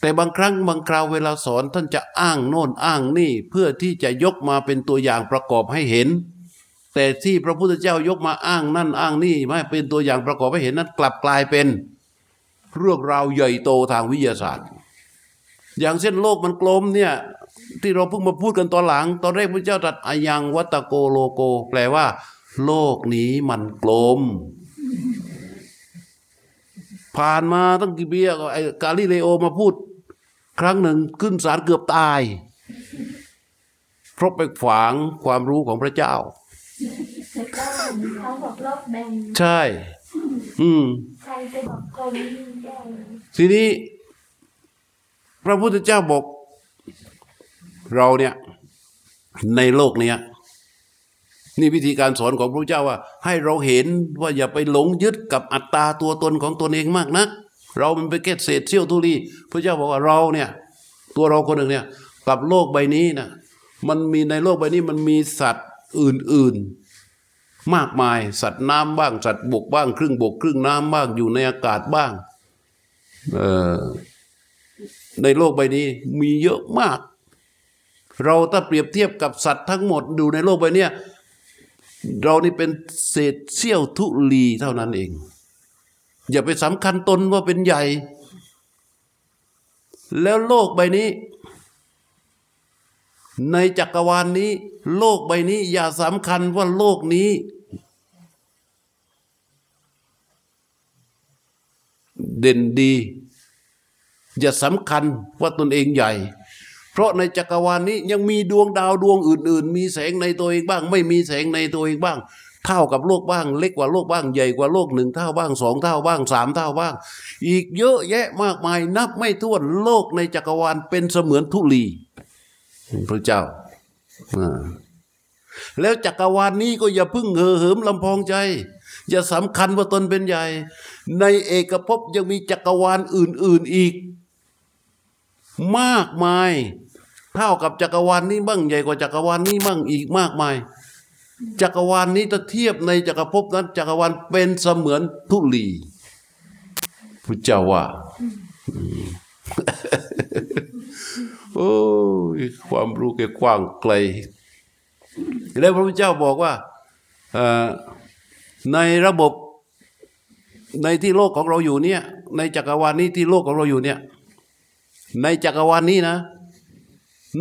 แต่บางครั้งบางคราวเวลาสอนท่านจะอ้างโน่นอ้างนี่ เพื่อที่จะยกมาเป็นตัวอย่างประกอบให้เห็น แต่ที่พระพุทธเจ้ายกมาอ้างนั่นอ้างนี่ไม่เป็นตัวอย่างประกอบให้เห็นนั้นกลับกลายเป็นเรื่องราวใหญ่โตทางวิทยาศาสตร์ อย่างเช่นโลกมันกลมเนี่ยที่เราเพิ่งมาพูดกันตอนหลัง ตอนแรกพระเจ้าตรัสอายังวัตโกโลโก แปลว่า โลกนี้มันกลม ผ่านมาตั้งกี่ปีอะไอ้กาลิเลโอมาพูด ครั้งหนึ่งขึ้นศาลเกือบตายเพราะไปขวางความรู้ของพระเจ้าเขาบอกโลกแบนใช่ อืมใครไปบอกกรมนี่ได้ทีนี้ พระพุทธเจ้าบอก เราเนี่ย ในโลกเนี้ย นี่วิธีการสอนของพระเจ้าว่า ให้เราเห็นว่าอย่าไปหลงยึดกับอัตตาตัวตนของตนเองมากนัก เรามันเป็นแค่เศษเสี้ยวทุลีพระเจ้าบอกว่าเราเนี่ยตัวเราคนหนึ่งเนี่ยกับโลกใบนี้นะมันมีในโลกใบนี้มันมีสัตว์อื่นๆ มากมายสัตว์น้ำบ้าง สัตว์บกบ้าง ครึ่งบก ครึ่งน้ำบ้างอยู่ในอากาศบ้างเออในโลกใบนี้มีเยอะมาก เราถ้าเปรียบเทียบกับสัตว์ทั้งหมดดูในโลกใบนี้ เรานี่เป็นเศษเสี้ยวทุลีเท่านั้นเอง อย่าไปสำคัญตนว่าเป็นใหญ่ แล้วโลกใบนี้ ในจักรวาลนนี้ โลกใบนี้ อย่าสำคัญว่าโลกนี้ เด่นดี อย่าสำคัญว่าตนเองใหญ่ เพราะในจักรวาลนี้ยังมีดวงดาวดวงอื่น ๆ มีแสงในตัวเองบ้าง ไม่มีแสงในตัวเองบ้าง เท่ากับโลกบ้าง เล็กกว่าโลกบ้างใหญ่กว่าโลกหนึ่งเท่าบ้างสองเท่าบ้างสามเท่าบ้าง อีกเยอะแยะมากมายนับไม่ถ้วนโลกในจักรวาลเป็นเสมือนธุลีพระเจ้าแล้วจักรวาลนี้ก็อย่าเพึ่งเห่อเหิมลำพองใจ อย่าสำคัญว่าตนเป็นใหญ่ ในเอกภพยังมีจักรวาลอื่น ๆอีก มากมาย เท่ากับจักรวาลนี้บ้างใหญ่กว่าจักรวาลนี้บ้างอีกมากมาย จักรวาลนี้ถ้าเทียบในจักรภพนั้น จักรวาลเป็นเสมือนทุลีพุทธเจ้าว่าโอ้ยความรู้แกกว้างไกล แล้วพระพุทธเจ้าบอกว่าในระบบในที่โลกของเราอยู่เนี่ย ในจักรวาลนี้ที่โลกของเราอยู่เนี่ย ในจักรวาลนี้นะ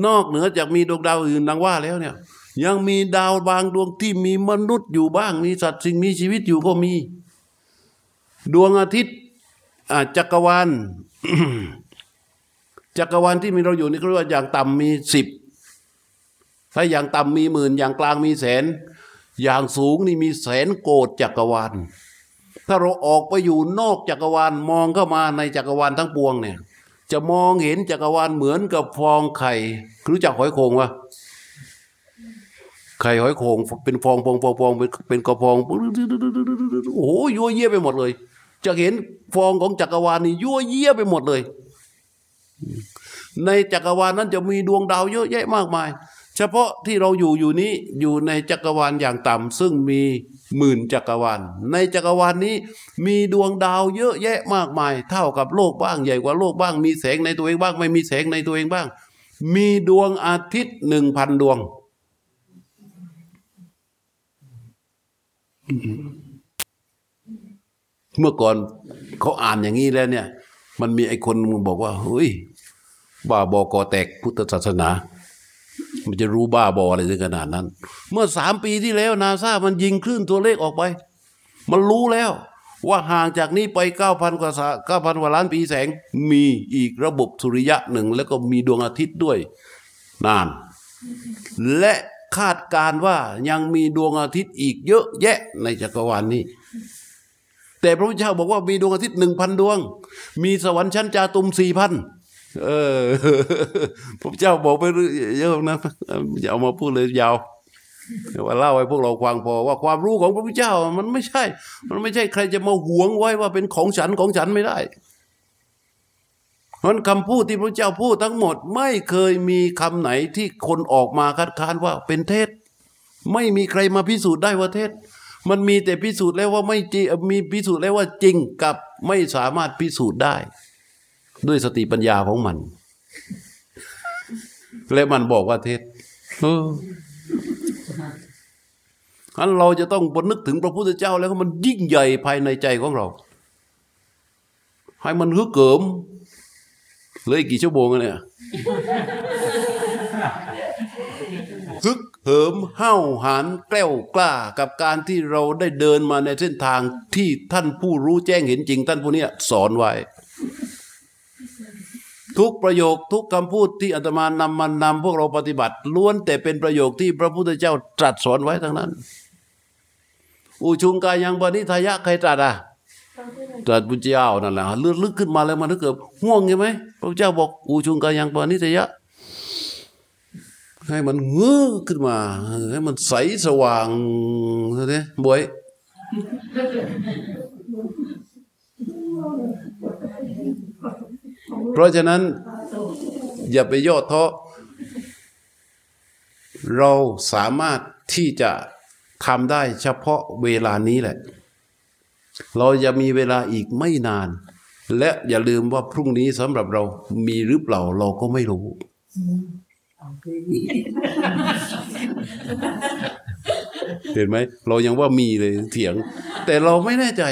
นอกเหนือจากมีดวงดาวอื่นดังว่าแล้วเนี่ย ยังมีดาวบางดวงที่มีมนุษย์อยู่บ้าง มีสัตว์สิ่งมีชีวิตอยู่ก็มี ดวงอาทิตย์จักรวาลจักรวาลที่มีเราอยู่นี่เขาเรียกว่าอย่างต่ำมีสิบถ้าอย่างต่ำมีหมื่น อย่างกลางมีแสน อย่างสูงนี่มีแสนโกดจักรวาล ถ้าเราออกไปอยู่นอกจักรวาลมองเข้ามาในจักรวาลทั้งปวงเนี่ย จะมองเห็นจักรวาลเหมือนกับฟองไข่ รู้จักหอยโขงวะไข่หอยโขงเป็นฟองฟองฟองฟองเป็นเป็นกระฟองโอ้โหยั่วเยี่ยไปหมดเลย จะเห็นฟองของจักรวาลนี่ยั่วเยี่ยไปหมดเลย ในจักรวาลนั้นจะมีดวงดาวเยอะแยะมากมาย เฉพาะที่เราอยู่อยู่นี้อยู่ในจักรวาลอย่างต่ำซึ่งมีหมื่นจักรวาลในจักรวาลนี้มีดวงดาวเยอะแยะมากมาย เท่ากับโลกบ้างใหญ่กว่าโลกบ้าง มีแสงในตัวเองบ้าง ไม่มีแสงในตัวเองบ้าง มีดวงอาทิตย์หนึ่งพันดวง เมื่อก่อนเขาอ่านอย่างนี้แล้วเนี่ย มันมีไอ้คนมึงบอกว่าเฮ้ยบ้าบอกอแตกพุทธศาสนา มันจะรู้บ้าบออะไรถึงขนาดนั้น เมื่อสามปีที่แล้วนาซามันยิงคลื่นตัวเลขออกไป มันรู้แล้วว่าห่างจากนี้ไปเก้าพันกว่าก้าพันกว่าล้านปีแสง มีอีกระบบสุริยะหนึ่ง แล้วก็มีดวงอาทิตย์ด้วยนาน และคาดการว่ายังมีดวงอาทิตย์อีกเยอะแยะในจักรวาลนี้ แต่พระพุทธเจ้าบอกว่ามีดวงอาทิตย์หนึ่งพันดวง มีสวรรค์ชั้นจาตุมสี่พัน เออพระเจ้าบอกไปเยอะนะอย่าเอามาพูดเลยยาวว่าเล่าให้พวกเราฟังพอว่าความรู้ของพระพุทธเจ้า มันไม่ใช่ มันไม่ใช่ใครจะมาหวงไว้ว่าเป็นของฉันของฉันไม่ได้เพราะคำพูดที่พระเจ้าพูดทั้งหมด ไม่เคยมีคำไหนที่คนออกมาคัดค้านว่าเป็นเท็จไม่มีใครมาพิสูจน์ได้ว่าเท็จมันมีแต่พิสูจน์แล้วว่าไม่จริงมีพิสูจน์แล้วว่าจริงกับไม่สามารถพิสูจน์ได้ ด้วยสติปัญญาของมัน และมันบอกว่าเท็จอันเราจะต้องบนนึกถึงพระพุทธเจ้าแล้วมันยิ่งใหญ่ภายในใจของเรา ให้มันฮึกเกิมเหลยกี่ชั่วโมงเนี่ยฮึกเหิมห้าวหาญแกล้วกล้ากับการที่เราได้เดินมาในเส้นทางที่ท่านผู้รู้แจ้งเห็นจริง ท่านผู้นี้สอนไว้ ทุกประโยคทุกคำพูดที่อาตมานำมานำพวกเราปฏิบัติ ล้วนแต่เป็นประโยคที่พระพุทธเจ้าตรัสสอนไว้ทั้งนั้น อุชุงกายังปณิทายะใครตรัสอะตรัสพุทธเจ้านั่นแหละเลือดลึกขึ้นมาแล้วมันถ้าเกิดห่วงใช่ไหมพระเจ้าบอกอุชุงกายังปณิทายะให้มันเงื้อขึ้นมาเออให้มันใสสว่างเท่านี้บวย เพราะฉะนั้นอย่าไปย่อท้อเราสามารถที่จะทำได้เฉพาะเวลานี้แหละ เราจะมีเวลาอีกไม่นาน และอย่าลืมว่าพรุ่งนี้สำหรับเรามีหรือเปล่าเราก็ไม่รู้ เห็นไหม เรายังว่ามีเลยเถียง แต่เราไม่แน่ใจ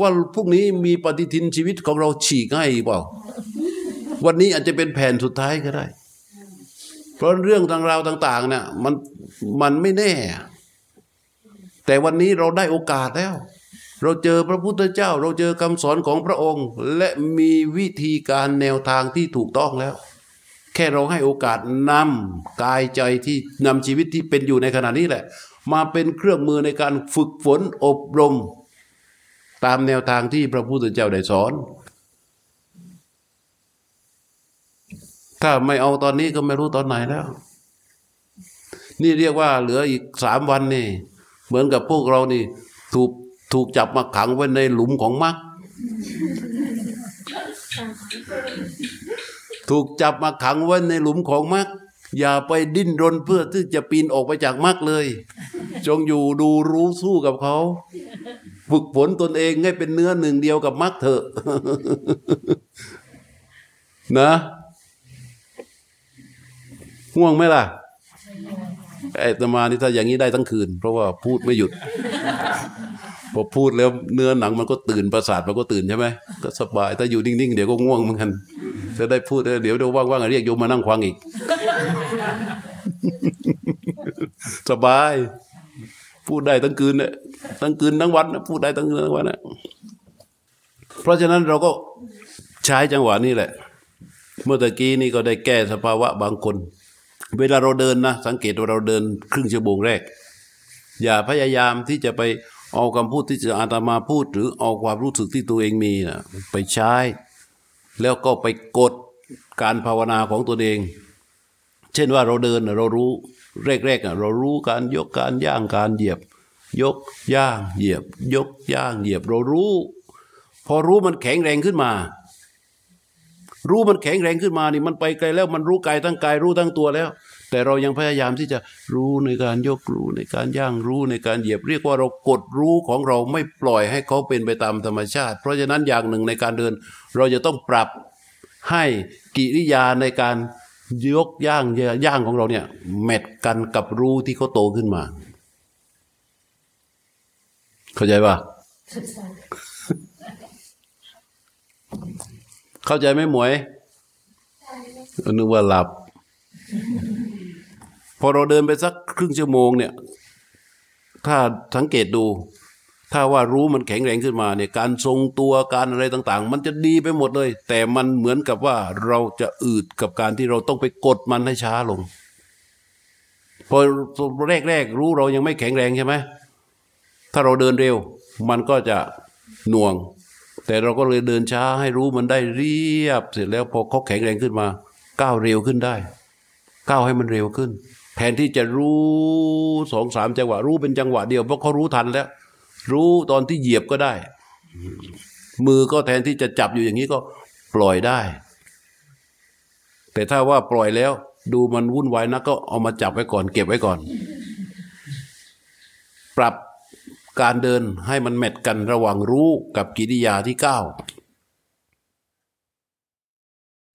ว่าพรุ่งนี้มีปฏิทินชีวิตของเราฉีกให้เปล่า วันนี้อาจจะเป็นแผ่นสุดท้ายก็ได้ เพราะเรื่องทางราวต่าง ๆ เนี่ย มันมันไม่แน่ แต่วันนี้เราได้โอกาสแล้ว เราเจอพระพุทธเจ้า เราเจอคำสอนของพระองค์ และมีวิธีการแนวทางที่ถูกต้องแล้ว แค่เราให้โอกาสนำกายใจที่นำชีวิตที่เป็นอยู่ในขณะนี้แหละ มาเป็นเครื่องมือในการฝึกฝนอบรม ตามแนวทางที่พระพุทธเจ้าได้สอน ถ้าไม่เอาตอนนี้ก็ไม่รู้ตอนไหนแล้ว นี่เรียกว่าเหลืออีกสามวันนี่ เหมือนกับพวกเรานี่ ถูกถูกจับมาขังไว้ในหลุมของมรรคถูกจับมาขังไว้ในหลุมของมรรคอย่าไปดิ้นรนเพื่อที่จะปีนออกไปจากมรรคเลย จงอยู่ดูรู้สู้กับเขา ฝึกฝนตนเองให้เป็นเนื้อหนึ่งเดียวกับมรรคเถอะ นะ ง่วงไหมล่ะไอ้ตมานี่ถ้าอย่างนี้ได้ทั้งคืน เพราะว่าพูดไม่หยุด พอพูดแล้วเนื้อหนังมันก็ตื่นประสาทมันก็ตื่นใช่ไหมก็สบายถ้าอยู่นิ่งๆเดี๋ยวก็ง่วงเหมือนกันจะได้พูดเดี๋ยวเดี๋ยวว่างๆเรียกโยมมานั่งฟังอีก สบาย พูดได้ทั้งคืนเนี่ยทั้งคืนทั้งวันพูดได้ทั้งคืนทั้งวันนะเพราะฉะนั้นเราก็ใช้จังหวะนี้แหละ เมื่อตะกี้นี่ก็ได้แก้สภาวะบางคน เวลาเราเดินนะสังเกตว่าเราเดินครึ่งชั่วโมงแรก อย่าพยายามที่จะไปเอาคำพูดที่จะอาตมาพูด หรือเอาความรู้สึกที่ตัวเองมีนะไปใช้ แล้วก็ไปกดการภาวนาของตัวเอง เช่นว่าเราเดินเรารู้แรกๆอะเรารู้การยกการย่างการเหยียบ ยกย่างเหยียบ ยกย่างเหยียบเรารู้ พอรู้มันแข็งแรงขึ้นมา รู้มันแข็งแรงขึ้นมานี่มันไปไกลแล้วมันรู้กายทั้งกายรู้ทั้งตัวแล้ว แต่เรายังพยายามที่จะรู้ในการยกรู้ในการย่างรู้ในการเหยียบเรียกว่าเรากดรู้ของเราไม่ปล่อยให้เขาเป็นไปตามธรรมชาติ เพราะฉะนั้นอย่างหนึ่งในการเดิน เราจะต้องปรับให้กิริยาในการยกย่างย่างของเราเนี่ยแมทกันกับรู้ที่เขาโตขึ้นมา เข้าใจป่ะเข้าใจไหมหมวยนึกว่าหลับ อเราเดินไปสักครึ่งชั่วโมงเนี่ย ถ้าสังเกตดู ถ้าว่ารู้มันแข็งแรงขึ้นมาเนี่ยการทรงตัวการอะไรต่าง ๆ มันจะดีไปหมดเลย แต่มันเหมือนกับว่าเราจะอืดกับการที่เราต้องไปกดมันให้ช้าลง พอแรกๆรู้เรายังไม่แข็งแรงใช่ไหมถ้าเราเดินเร็ว มันก็จะหน่วง แต่เราก็เลยเดินช้าให้รู้มันได้เรียบเสร็จแล้วพอเขาแข็งแรงขึ้นมา ก้าวเร็วขึ้นได้ ก้าวให้มันเร็วขึ้น แทนที่จะรู้สองสามจังหวะ รู้เป็นจังหวะเดียวเพราะเขารู้ทันแล้ว รู้ตอนที่เหยียบก็ได้ มือก็แทนที่จะจับอยู่อย่างนี้ก็ปล่อยได้ แต่ถ้าว่าปล่อยแล้ว ดูมันวุ่นวายนะก็เอามาจับไว้ก่อน เก็บไว้ก่อน ปรับการเดินให้มันแมทกันระหว่างรู้กับกิริยาที่ก้าว